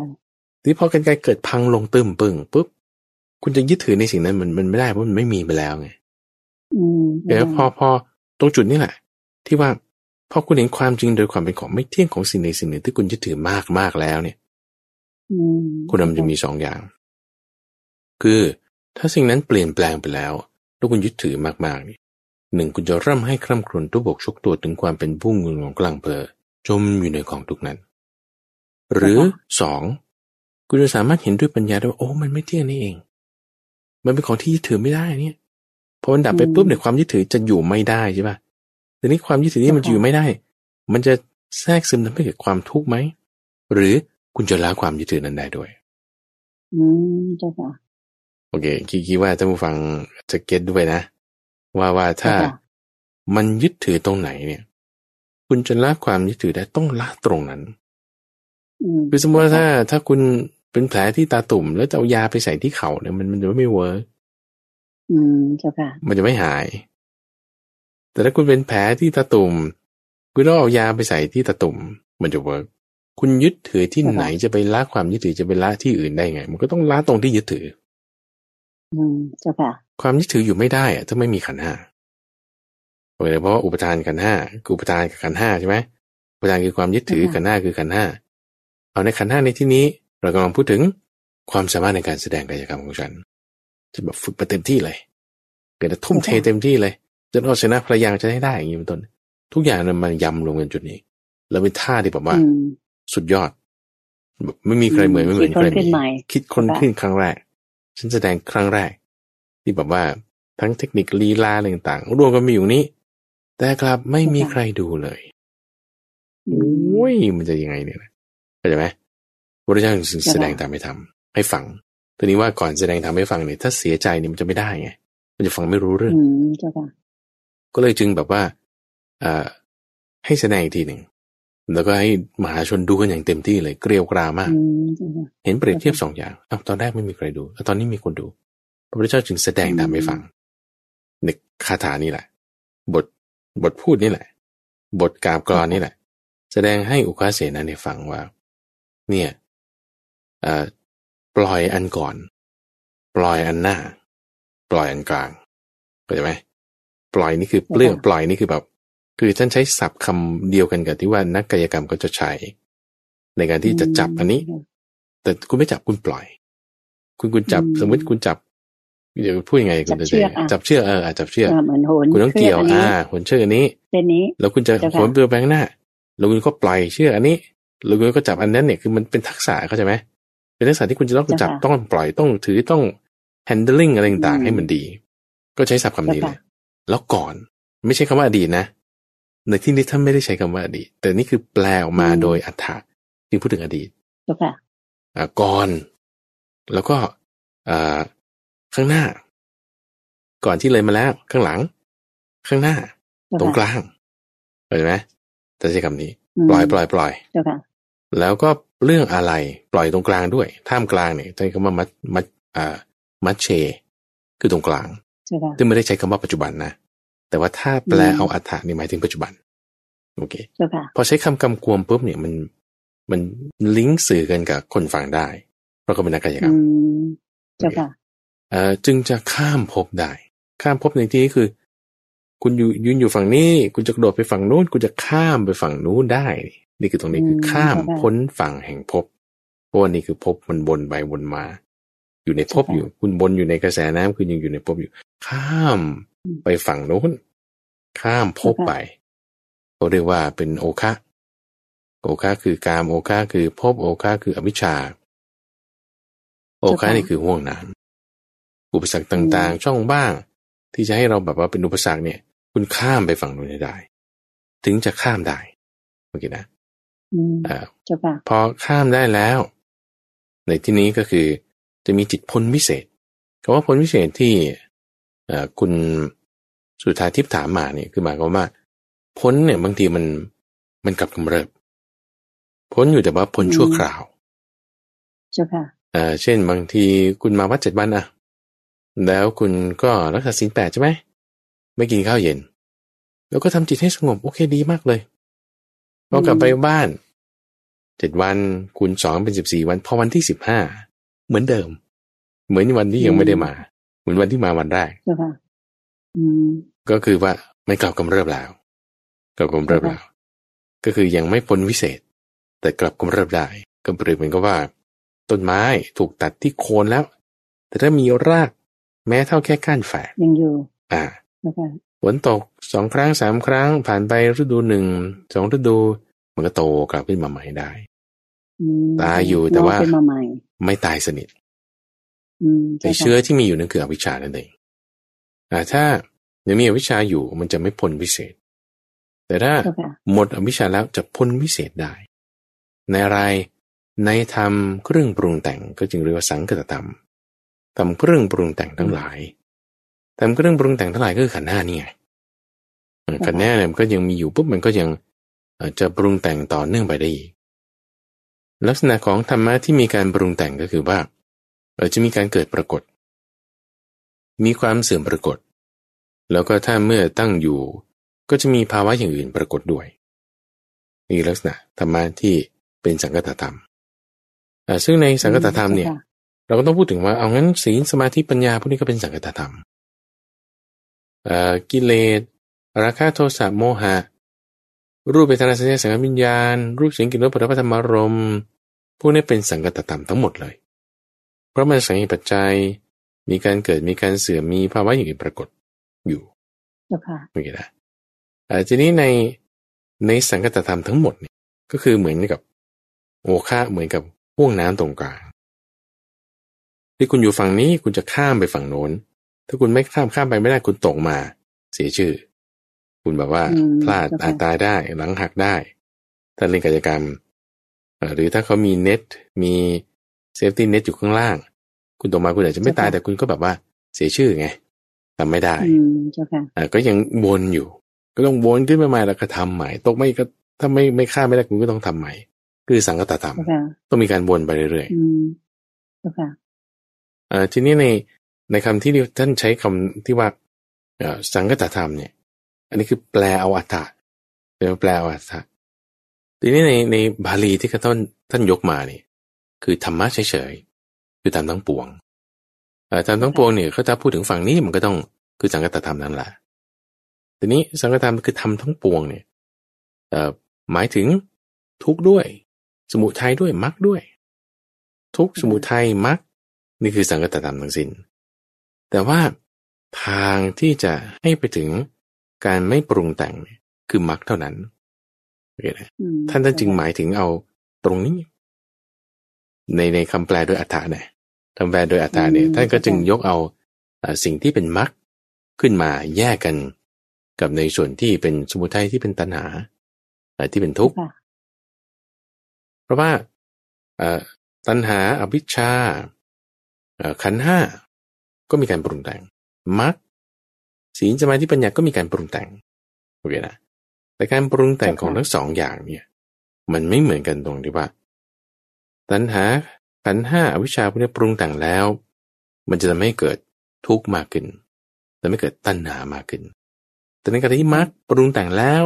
ที่พอกันไกลเกิดพังลงตึมปึ้งปุ๊บ คุณจะยึดถือในสิ่งนั้นมันมันไม่ได้เพราะมันไม่มีไปแล้วไงเดี๋ยวพอพอตรงจุดนี้แหละ ที่ว่าพอคุณเห็นความจริงโดยความเป็นของไม่เที่ยงของสิ่งใดสิ่งหนึ่งที่คุณยึดถือมากมากแล้วเนี่ยคุณมันจะมีสองอย่าง คือถ้าสิ่งนั้นเปลี่ยนแปลงไปแล้วแล้วคุณยึดถือมากๆนี่หนึ่งคุณจะร่ำให้คร่ำครวญตัวบกชกตัวถึงความเป็นผู้งุนของกลางเพอจมอยู่ในกองทุกนั้น หรือสองคุณจะสามารถเห็นด้วยปัญญาได้ว่าโอ้มันไม่เที่ยงนี่เอง มันเป็นของที่ยึดถือไม่ได้เนี่ยพอมันดับไปปุ๊บเนี่ยความยึดถือจะอยู่ไม่ได้ใช่ปะทีนี้ความยึดถือนี่มันจะอยู่ไม่ได้ มันจะแทรกซึมทำให้เกิดความทุกข์ไหมหรือคุณจะละความยึดถือนั้นได้ด้วย อืมเจ้าค่ะโอเคคิดว่าท่านผู้ฟังจะเก็ตด้วยนะ ว่าว่าถ้ามันยึดถือตรงไหนเนี่ย คุณจะละความยึดถือได้ต้องละตรงนั้นคือสมมติว่าถ้าถ้าคุณ เป็นแผลที่ตาตุ่มแล้วจะเอายาไปใส่ที่เข่าเนี่ยมันมันจะไม่ workอืมเจ้าค่ะ มันจะไม่หาย แต่ถ้าคุณเป็นแผลที่ตาตุ่มคุณต้องเอายาไปใส่ที่ตาตุ่มมันจะ work คุณยึดถือที่ไหนจะไปละความยึดถือจะไปละที่อื่นได้ไง มันก็ต้องละตรงที่ยึดถือ อืมเจ้าค่ะ ความยึดถืออยู่ไม่ได้อะถ้าไม่มีขันธ์ห้าโดยเฉพาะอุปทานขันห้าคืออุปทานกับขันห้าใช่ไหมอุปทานคือความยึดถือขันห้าคือขันห้าเอาในขันห้าในที่นี้ เรากำลังพูดถึงความสามารถในการแสดงกายกรรมของฉันจะแบบฝึกไปเต็มที่เลยเกิดจะทุ่มเทเต็มที่เลยจนเอาชนะภรรยาจะให้ได้อย่างนี้เป็นต้น ทุกอย่างมันยำลงกันจุดนี้ แล้วเป็นท่าที่แบบว่า สุดยอดแบบไม่มีใครเหมือนไม่เหมือนใครคิดคนขึ้นครั้งแรก ฉันแสดงครั้งแรก ที่แบบว่าทั้งเทคนิคลีลาอะไรต่างๆรวมกันมีอยู่นี้ แต่กลับไม่มีใครดูเลยโอ้ยมันจะยังไงเนี่ยเข้าใจไหม พระเจ้าจึงแสดงตามให้ทำให้ฟังทีนี้ว่าก่อนแสดงทำให้ฟังเนี่ยถ้าเสียใจเนี่ยมันจะไม่ได้ไงมันจะฟังไม่รู้เรื่องก็เลยจึงแบบว่าอ่าให้แสดงอีกทีหนึ่งแล้วก็ให้มหาชนดูกันอย่างเต็มที่เลยเกลียวกรามาก เห็นเปรียบเทียบสองอย่างอ้าวตอนแรกไม่มีใครดูแล้วตอนนี้มีคนดู พระพุทธเจ้าจึงแสดงตามให้ฟังในคาถานี่แหละ บทบทพูดนี่แหละ บทกาบกรอนนี่แหละ แสดงให้อุคาเสนาในฟังว่า เนี่ย ปล่อยอันก่อน ปล่อยอันหน้า ปล่อยอันกลางเข้าใจไหมปล่อยนี่คือเปลือกปล่อยนี่คือแบบ คือท่านใช้ศัพท์คำเดียวกันกับที่ว่านักกายกรรมก็จะใช้ ในการที่จะจับอันนี้ แต่คุณไม่จับคุณปล่อย คุณคุณจับสมมติคุณจับเดี๋ยวพูดยังไงคุณจะจับเชือกเออจับเชือกคุณต้องเกี่ยวอ่าหนเชือกอันนี้เส้นนี้ แล้วคุณจะหนตัวแบงหน้า แล้วคุณก็ปล่อยเชือกอันนี้ แล้วคุณก็จับอันนั้นเนี่ยคือมันเป็นทักษะเข้าใจไหม เป็นทักษะที่คุณจะต้องจับต้องปล่อยต้องถือต้อง handling อะไรต่างๆให้มันดี ก็ใช้ศัพท์คำนี้เลยแล้วก่อนไม่ใช่คำว่าอดีตนะในที่นี้ท่านไม่ได้ใช้คำว่าอดีต แต่นี่คือแปลออกมาโดยอัฏฐะที่พูดถึงอดีตค่ะก่อน แล้วก็ข้างหน้า ก่อนที่เลยมาแล้ว ข้างหลัง ข้างหน้า ตรงกลางเห็นไหมจะใช้คำนี้ ปล่อยปล่อยปล่อย แล้วก็เรื่องอะไรปล่อยตรงกลางด้วย ท่ามกลางเนี่ยใช้คำว่ามัดมัดอ่ามัดเช คือตรงกลางซึ่งไม่ได้ใช้คำว่าปัจจุบันนะแต่ว่าถ้าแปลเอาอัฏฐะนี่หมายถึงปัจจุบันโอเคพอใช้คำกำกวมปุ๊บเนี่ยมันมันลิงก์สื่อกันกับคนฟังได้ เพราะเขาเป็นนักกายกรรมเจ้าค่ะเอ่อจึงจะข้ามภพได้ ข้ามภพในที่นี้คือ คุณอยู่ยืนอยู่ฝั่งนี้ คุณจะกระโดดไปฝั่งนู้น คุณจะข้ามไปฝั่งนู้นได้ นี่คือตรงนี้คือข้ามพ้นฝั่งแห่งภพเพราะว่านี่คือภพมันบนไปบนมา อยู่ในภพอยู่ คุณบนอยู่ในกระแสน้ำคุณยังอยู่ในภพอยู่ ข้ามไปฝั่งโน้นข้ามพบไปเขาเรียกว่าเป็นโอคะโอคะคือกามโอคะคือพบโอคะคืออวิชชา โอคะนี่คือห่วงน้ำอุปสรรคต่างๆ ช่องบ้าง ที่จะให้เราแบบว่าเป็นอุปสรรคเนี่ย คุณข้ามไปฝั่งนู้นได้ ถึงจะข้ามได้โอเคนะ อ่าพอข้ามได้แล้ว ในที่นี้ก็คือจะมีจิตพ้นวิเศษคำว่าพ้นวิเศษที่คุณสุดท้ายทิพถามมาเนี่ยคือหมายความว่า พ้นเนี่ยบางทีมันมันกลับกำเริบ พ้นอยู่แต่ว่าพ้นชั่วคราวเจ้าค่ะเอ่อเช่นบางทีคุณมาวัดเจ็ดวันอะแล้วคุณก็รักษาศีลแปดใช่ไหมไม่กินข้าวเย็น แล้วก็ทำจิตให้สงบโอเคดีมากเลย พอกลับไปบ้านเจ็ดวันคูณสองเป็นสิบสี่วัน พอวันที่สิบห้าเหมือนเดิม เหมือนวันที่ยังไม่ได้มา เหมือนวันที่มาวันแรกก็คือว่าไม่กลับกำเริบแล้วกลับกำเริบแล้ว ก็คือยังไม่พ้นวิเศษ แต่กลับกำเริบได้ก็เปรียบเหมือนกับว่า ต้นไม้ถูกตัดที่โคนแล้ว แต่ถ้ามีราก แม้เท่าแค่ก้านแฝกยังอยู่ อ่าเจ้าค่ะ ฝนตกสองครั้งสามครั้งผ่านไปฤดูหนึ่งสองฤดู มันก็โตกลับขึ้นมาใหม่ได้อืมตายอยู่แต่ว่างอกขึ้นมาใหม่ไม่ตายสนิทอืมไอเชื้อที่มีอยู่นั่นคืออวิชชานั่นเองอ่าถ้ายังมีอวิชชาอยู่มันจะไม่พ้นวิเศษ แต่ถ้าเจ้าค่ะหมดอวิชชาแล้วจะพ้นวิเศษได้ ในอะไรในธรรมเครื่องปรุงแต่งก็จึงเรียกว่าสังคตธรรมทำเครื่องปรุงแต่งทั้งหลาย ทำเครื่องปรุงแต่งทั้งหลายก็คือขันธ์ห้านี่ไงเออขันธ์ห้าเนี่ยมันก็ยังมีอยู่ปุ๊บมันก็ยังเอ่อจะปรุงแต่งต่อเนื่องไปได้อีกลักษณะของธรรมะที่มีการปรุงแต่งก็คือว่าเออจะมีการเกิดปรากฏ มีความเสื่อมปรากฏ แล้วก็ถ้าเมื่อตั้งอยู่ ก็จะมีภาวะอย่างอื่นปรากฏด้วยนี่ลักษณะธรรมะที่เป็นสังคตธรรมอ่าซึ่งในสังคตธรรมเนี่ย เราก็ต้องพูดถึงว่าเอางั้นศีลสมาธิปัญญาพวกนี้ก็เป็นสังคตธรรมเอ่อ กิเลสราคะโทสะโมหะ รูปเวทนาสัญญาสังขารวิญญาณ รูปเสียงกลิ่นรสผลิตภัณฑ์รมณ์พวกนี้เป็นสังคตธรรมทั้งหมดเลย เพราะมันสังเหตุปัจจัยมีการเกิดมีการเสื่อมมีภาวะอย่างอื่นปรากฏอยู่เจ้าค่ะโอเคนะเอ่อทีนี้ในในสังขตธรรมทั้งหมดเนี่ยก็คือเหมือนกับโอฆะเหมือนกับห้วงน้ำตรงกลางที่คุณอยู่ฝั่งนี้คุณจะข้ามไปฝั่งโน้น ถ้าคุณไม่ข้ามข้ามไปไม่ได้คุณตกมา เสียชื่อ คุณแบบว่าอืมพลาดเข้าใจอาจตายได้หลังหักได้ถ้าเล่นกิจกรรมเอ่อหรือถ้าเขามีเน็ตมี safety net อยู่ข้างล่าง คุณตกมาคุณอาจจะไม่ตายแต่คุณก็แบบว่าเสียชื่อไงทำไม่ได้อืมเจ้าค่ะอ่าก็ยังวนอยู่ ก็ต้องวนขึ้นมาใหม่แล้วก็ทำใหม่ ตกไม่ก็ถ้าไม่ไม่ฆ่าไม่ได้คุณก็ต้องทำใหม่คือสังกตธรรมเจ้าค่ะต้องมีการวนไปเรื่อยอืมเจ้าค่ะๆเอ่อทีนี้ใน ในคำที่ท่านใช้คำที่ว่าสังกตธรรมเนี่ย อันนี้คือแปลเอาอัตถะเป็นแปลเอาอัตถะทีนี้ในในบาลีที่ท่านท่านยกมาเนี่ยคือธรรมะเฉยๆคือธรรมทั้งปวงธรรมทั้งปวงเนี่ยเขาถ้าพูดถึงฝั่งนี้มันก็ต้องคือสังกตธรรมนั่นแหละทีนี้สังฆธรรมคือทำทั้งปวงเนี่ยหมายถึงทุกข์ด้วย สมุทัยด้วยมรรคด้วย ทุกข์สมุทัยมรรคนี่คือสังฆธรรมทั้งสิน้น แต่ว่าทางที่จะให้ไปถึงการไม่ปรุงแต่งเนี่ยคือมรรคเท่านั้นโอเคนะอืมท่านท่านจึงหมายถึงเอาตรงนี้ ในในคำแปลโดยอัฏฐะเนี่ยคำแปลโดยอัฏฐะเนี่ยท่านก็จึงยกเอาเอ่อสิ่งที่เป็นมรรคขึ้นมาแยกกันกับในส่วนที่เป็นสมุทัยที่เป็นตัณหาเอ่อที่เป็นทุกข์ค่ะเพราะว่าเอ่อตัณหาอวิชชาเอ่อขันธ์ห้า ก็มีการปรุงแต่งมรรคศีลสมาธิปัญญาก็มีการปรุงแต่งโอเคนะแต่การปรุงแต่งของทั้งสองอย่างเนี่ย มันไม่เหมือนกันตรงที่ว่าตัณหาขันธ์ห้าอวิชชาพวกนี้ปรุงแต่งแล้ว มันจะทำให้เกิดทุกข์มากขึ้นจะไม่เกิดตัณหามากขึ้น แต่ในขณะที่มรรคปรุงแต่งแล้ว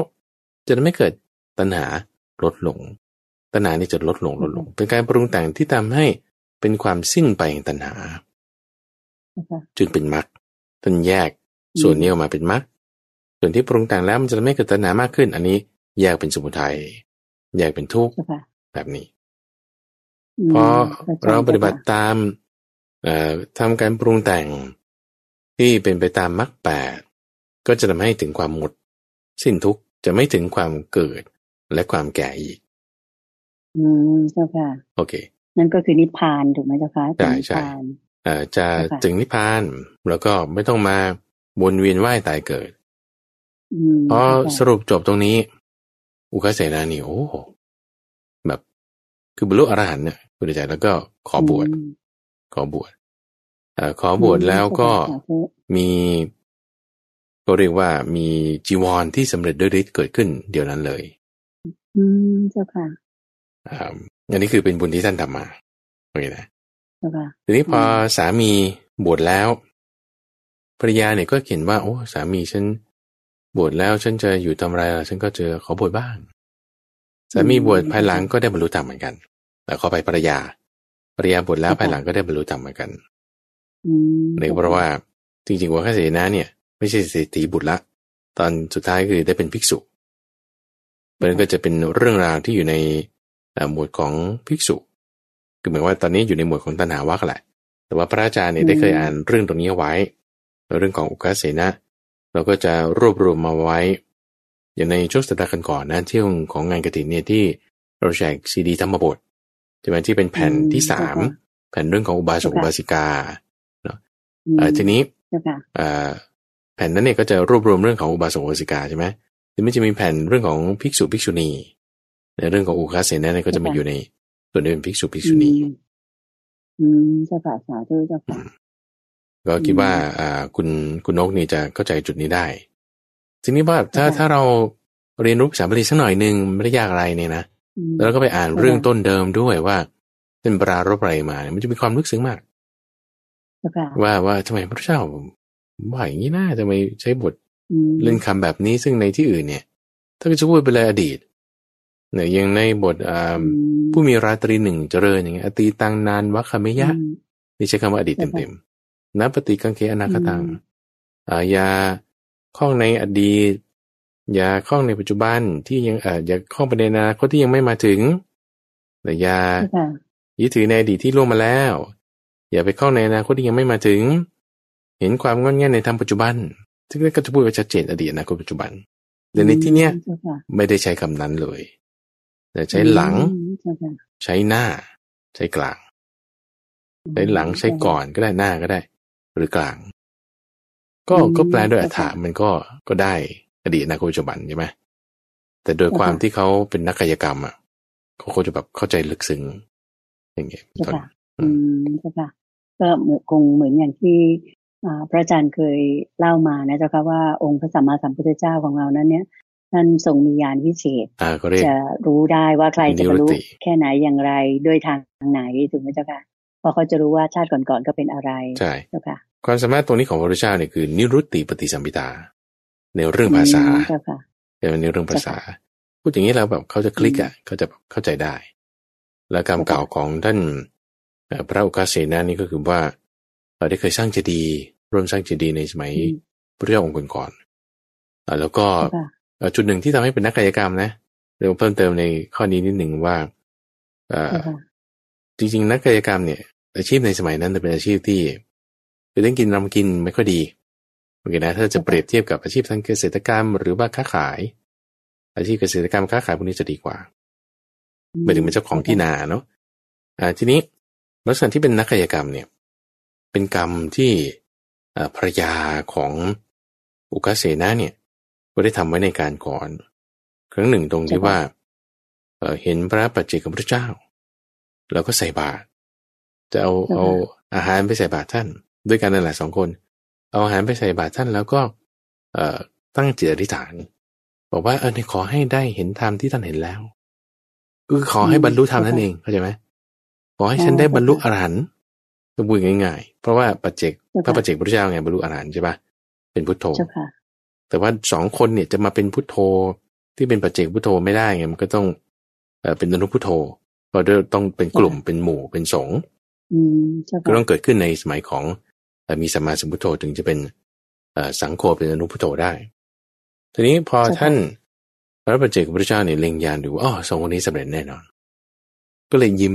จะทำให้เกิดตัณหาลดลง ตัณหานี่จะลดลงลดลง เป็นการปรุงแต่งที่ทำให้เป็นความสิ้นไปแห่งตัณหาเจ้าค่ะจึงเป็นมรรคท่านแยกส่วนนี้ออกมาเป็นมรรคส่วนที่ปรุงแต่งแล้วมันจะทำให้เกิดตัณหามากขึ้น อันนี้แยกเป็นสมุทัยแยกเป็นทุกข์เจ้าค่ะแบบนี้มพอข้ใจเราปฏิบัติเจ้าค่ะตามเอ่อทำการปรุงแต่งที่เป็นไปตามมรรคแปดก็จะทำให้ถึงความหมด สิ้นทุกข์จะไม่ถึงความเกิดและความแก่อีก อืมเจ้าค่ะ โอเค นั่นก็คือนิพพานถูกไหมเจ้าค่ะใช่เป็นนิพใช่พานเอ่อ จะค่ะถึงนิพพาน แล้วก็ไม่ต้องมาวนเวียนว่ายตายเกิดอืมพอเจ้าสค่ะรุปจบตรงนี้ อุคเสนานี่โอ้โหแบบ คือบรรลุอรหันต์เนี่ยคุณใจแล้วก็ขอบวชอืมขอบวชเอ่อขอบวชแล้วก็สาธุมีก็เรียกว่ามีจีวรที่สำเร็จด้วยฤทธิ์เกิดขึ้นเดี๋ยวนั้นเลย อืมเจ้าค่ะอ่าอันนี้คือเป็นบุญที่ท่านทำมาโอเคนะเจ้าค่ะ ทีนี้พออมสามีบวชแล้วภรรยาเนี่ยก็เห็นว่า โอ้สามีฉันบวชแล้วฉันจะอยู่ทำอะไรล่ะฉันก็เจอขอบวชบ้าง สามีบวชภายหลังก็ได้บรรลุธรรมเหมือนกันแต่ขอไปภรรยาภรรยาบวชแล้วภายหลังก็ได้บรรลุธรรมเหมือนกันอืมเนื่องเพราะว่าจริงๆวัคเสนาเนี่ย ไม่ใช่เศรษฐีบุตรละ ตอนสุดท้ายคือได้เป็นภิกษุมันก็จะเป็นเรื่องราวที่อยู่ในเอ่อหมวดของภิกษุ คือหมายว่าตอนนี้อยู่ในหมวดของตัณหาวัคแหละแต่แต่ว่าพระอาจารย์เนี่ยได้เคยอ่านเรื่องตรงนี้เอาไว้ เรื่องของอุกาเสนะเราก็จะรวบรวมมาไว้ อย่างในช่วงสัปดาห์กันก่อนนะที่ของงานกระถินเนี่ยที่เราแจกซีดีธรรมบทใช่ไหมที่เป็นแผ่นที่สามแผ่นเรื่องของอุบาสกอุบาสิกาเนาะทีนี้แผ่นนั้นเนี่ยก็จะรวบรวมเรื่องของอุบาสกอุบาสิกาใช่ไหมทีนี้จะมีแผ่นเรื่องของภิกษุภิกษุณีในเรื่องของอุคาเสนาเนี่ยก็จะมาอยู่ใน ตัวนี้เป็นภิกษุภิกษุณีอืมเจ้าค่ะสาธุเจ้าค่ะก็คิดว่า อ่า คุณคุณนกนี่จะเข้าใจจุดนี้ได้ทีนี้ว่าถ้าถ้าเราเรียนรู้ภาษาบาลีสักหน่อยหนึ่งไม่ได้ยากอะไรเนี่ยนะแล้วก็ไปอ่านเรื่องต้นเดิมด้วยว่าเป็นปรารบอะไรมา มันจะมีความลึกซึ้งมากว่าว่าทำไมพระเจ้าว่าอย่างนี้นะทำไมใช้บทเล่นคำแบบนี้ซึ่งในที่อื่นเนี่ย ถ้าจะพูดไปเลยอดีต เนี่ยยังในบทผู้มีราตรีหนึ่งเจริญอย่างเงี้ยอตีตังนานวัคคเมยะ นี่ใช้คำว่าอดีตเต็มๆนับปฏิกังเคอนาคตังอายาข้องในอดีตยาข้องในปัจจุบันที่ยังเอ่ออย่าข้องไปในอนาคตที่ยังไม่มาถึงแต่ยายึดถือในอดีตที่ล่วงมาแล้ว อย่าไปข้องในอนาคตที่ยังไม่มาถึง เห็นความงอนแง่ในทางปัจจุบันซึ่งก็จะพูดว่าชัดเจนอดีตอนาคตปัจจุบันแต่ในที่เนี้ยไม่ได้ใช้คำนั้นเลยแต่ ใช้หลัง ใช้หน้า ใช้กลาง ใช้หลังใช้ก่อนก็ได้หน้าก็ได้ หรือกลาง ก็ก็แปลด้วยอัฐามันก็ก็ได้อดีตอนาคตปัจจุบันใช่ไหมแต่โดยความที่เขาเป็นนักกายกรรมอะเขาคงจะแบบเข้าใจลึกซึ้งอย่างเงี้ยตอนอืมใช่ค่ะก็เหมือนคงเหมือนอย่างที่พระอาจารย์เคยเล่ามานะเจ้าค่ะว่าองค์พระสัมมาสัมพุทธเจ้าของเรานั้นเนี่ย ท่านทรงมีญาณวิเศษจะรู้ได้ว่าใครจะบรรลุแค่ไหนอย่างไรด้วยทางไหนถูกไหมเจ้าค่ะเพราะเขาจะรู้ว่าชาติก่อนๆก็เป็นอะไรใช่เจ้าค่ะความสามารถตรงนี้ของพระพุทธเจ้าเนี่ยคือนิรุตติปฏิสัมพิตาในเรื่องภาษาเป็นในเรื่องภาษา พูดอย่างนี้แล้วแบบเขาจะคลิกอะเขาจะเข้าใจได้ และกรรมเก่าของท่านพระอุกาเสนานี่ก็คือว่าเราได้เคยสร้างเจดีย์ร่วมสร้างเจดีย์ในสมัยพระเจ้าองค์ก่อนๆแล้วก็ จุดหนึ่งที่ทำให้เป็นนักกายกรรมนะเดี๋ยวเพิ่มเติมในข้อนี้นิดหนึ่งว่าจริงๆ นักกายกรรมเนี่ย อาชีพในสมัยนั้นจะเป็นอาชีพที่คือต้องกินรำกินไม่ค่อยดีโอเคนะถ้าจะเปรียบเทียบกับอาชีพทางเกษตรกรรม หรือว่าค้าขาย อาชีพเกษตรกรรมค้าขายพวกนี้จะดีกว่าหมายถึงเป็นเจ้าของที่นาเนาะอ่าทีนี้ลักษณะที่เป็นนักกายกรรมเนี่ย เป็นกรรมที่ภรรยาของอุกาเสนาเนี่ย ก็ได้ทำไว้ในการก่อน ครั้งหนึ่งตรงที่ว่าเห็นพระปัจเจกพระเจ้า แล้วก็ใส่บาตรจะเอาเอาอาหารไปใส่บาตรท่าน ด้วยกันนั่นแหละสองคน เอาอาหารไปใส่บาตรท่านแล้วก็เอ่อตั้งจิตอธิษฐาน บอกว่าเออขอให้ได้เห็นธรรมที่ท่านเห็นแล้วคือขอให้บรรลุธรรมนั่นเองเข้าใจไหมขอให้ฉันได้บรรลุอรหันต์ก็พูดง่าย ๆ เพราะว่าปัจเจกพระปัจเจกพระเจ้าไงบรรลุอรหันต์ใช่ปะเป็นพุทโธ แต่ว่าสองคนเนี่ยจะมาเป็นพุทโธที่เป็นปัจเจกพุทโธไม่ได้ไงมันก็ต้องเอเป็นอนุพุทโธเราต้องเป็นกลุ่มเป็นหมู่เป็นสงฆ์ก็ต้องเกิดขึ้นในสมัยของมีสมาสมุทโธถึงจะเป็นสังโฆเป็นอนุพุทโธได้ ทีนี้พอท่านพระปัจเจกพระเจ้าเนี่ยเล็งยานดูว่าอ๋อสองคนนี้สำเร็จแน่นอน ก็เลยยิ้ม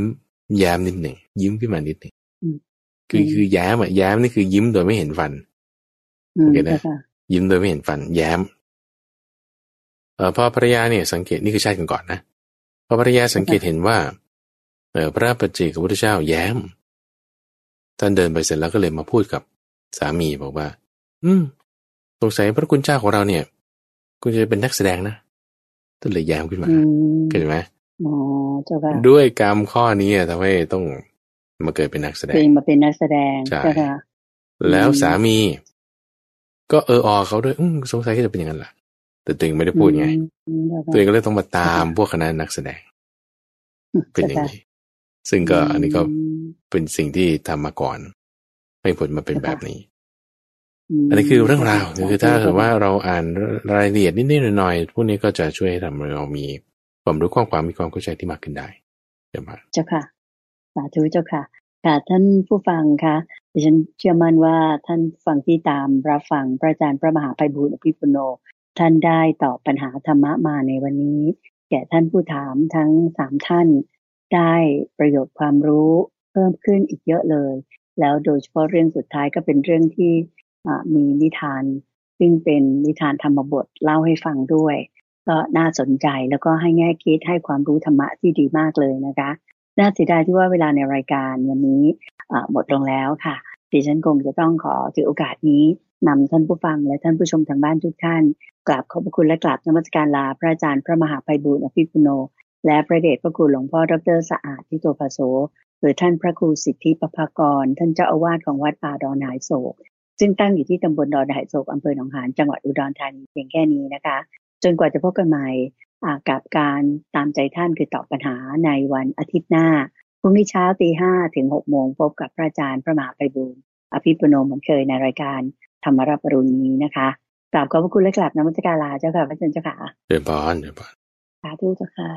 แย้มนิดหนึ่งยิ้มขึ้นมานิดหนึ่งคือคือแย้มอะแย้มนี่คือยิ้มโดยไม่เห็นฟันโอเคนะ ยิ้มโดยไม่เห็นฟันแย้มเออพอภรรยาเนี่ยสังเกตนี่คือชาติกันก่อนนะพอภรรยาสังเกตเห็นว่าเออพระปัจเจกพุทธเจ้าแย้มท่านเดินไปเสร็จแล้วก็เลยมาพูดกับสามีบอกว่า อืมสงสัยพระคุณเจ้าของเราเนี่ย คุณจะเป็นนักแสดงนะท่านเลยแย้มขึ้นมาเห็นไหมอ๋อเจ้าค่ะด้วยกรรมข้อนี้ทำให้ต้องมาเกิดเป็นนักแสดงมาเป็นนักแสดงใช่แล้วสามี ก็เอออเขาด้วยอืสงสัยก็จะเป็นอย่างนั้นแหละแต่ตัวเองไม่ได้พูดไง ตัวเองก็เลยต้องมาตามพวกคณะนักแสดง เป็นอย่างนี้ ซึ่งก็อันนี้ก็เป็นสิ่งที่ทำมาก่อนไม่ผลมาเป็นแบบนี้ อันนี้คือเรื่องราวคือถ้าเกิดว่าเราอ่านรายละเอียดนิดๆหน่อยๆพวกนี้ก็จะช่วยให้ทำให้เรามีความรู้ความความมีความเข้าใจที่มากขึ้นได้เดี๋ยวมาเจ้าค่ะ สาธุเจ้าค่ะค่ะท่านผู้ฟังคะ ดิฉันเชื่อมั่นว่าท่านฟังที่ตามรับฟังพระอาจารย์พระมหาภัยบุญอภิปุโน ท่านได้ตอบปัญหาธรรมะมาในวันนี้ แก่ท่านผู้ถามทั้งสามท่าน ได้ประโยชน์ความรู้เพิ่มขึ้นอีกเยอะเลย แล้วโดยเฉพาะเรื่องสุดท้ายก็เป็นเรื่องที่มีนิทาน ซึ่งเป็นนิทานธรรมบทเล่าให้ฟังด้วย ก็น่าสนใจแล้วก็ให้แง่คิดให้ความรู้ธรรมะที่ดีมากเลยนะคะ น่าเสียดายที่ว่าเวลาในรายการวันนี้หมดลงแล้วค่ะดิฉันคงจะต้องขอถือโอกาสนี้นำท่านผู้ฟังและท่านผู้ชมทางบ้านทุกท่านกราบขอบพระคุณและกราบนมัสการลาพระอาจารย์พระมหาไพบุญอภิปุโน และพระเดชพระคุณหลวงพ่อดรสะอาดทิโตภโสหรือท่านพระครูสิทธิปภากร ท่านเจ้าอาวาสของวัดป่าดอนหายโศก ซึ่งตั้งอยู่ที่ตำบลดอนหายโศกอำเภอหนองหานจังหวัดอุดรธานีเพียงแค่นี้นะคะ จนกว่าจะพบกันใหม่ กับการตามใจท่านคือตอบปัญหาในวันอาทิตย์หน้า พรุ่งนี้เช้าตีห้าถึงหกโมงพบกับพระอาจารย์พระมหาไพบุญอภิปุโนเหมือนเคยในรายการธรรมรับปรุณนี้นะคะกราบขอบพระคุณและกราบนมัสการลาเจ้าค่ะพระอาจารย์เจ้าค่ะเดินบานเดินบานสาธุเจ้าค่ะ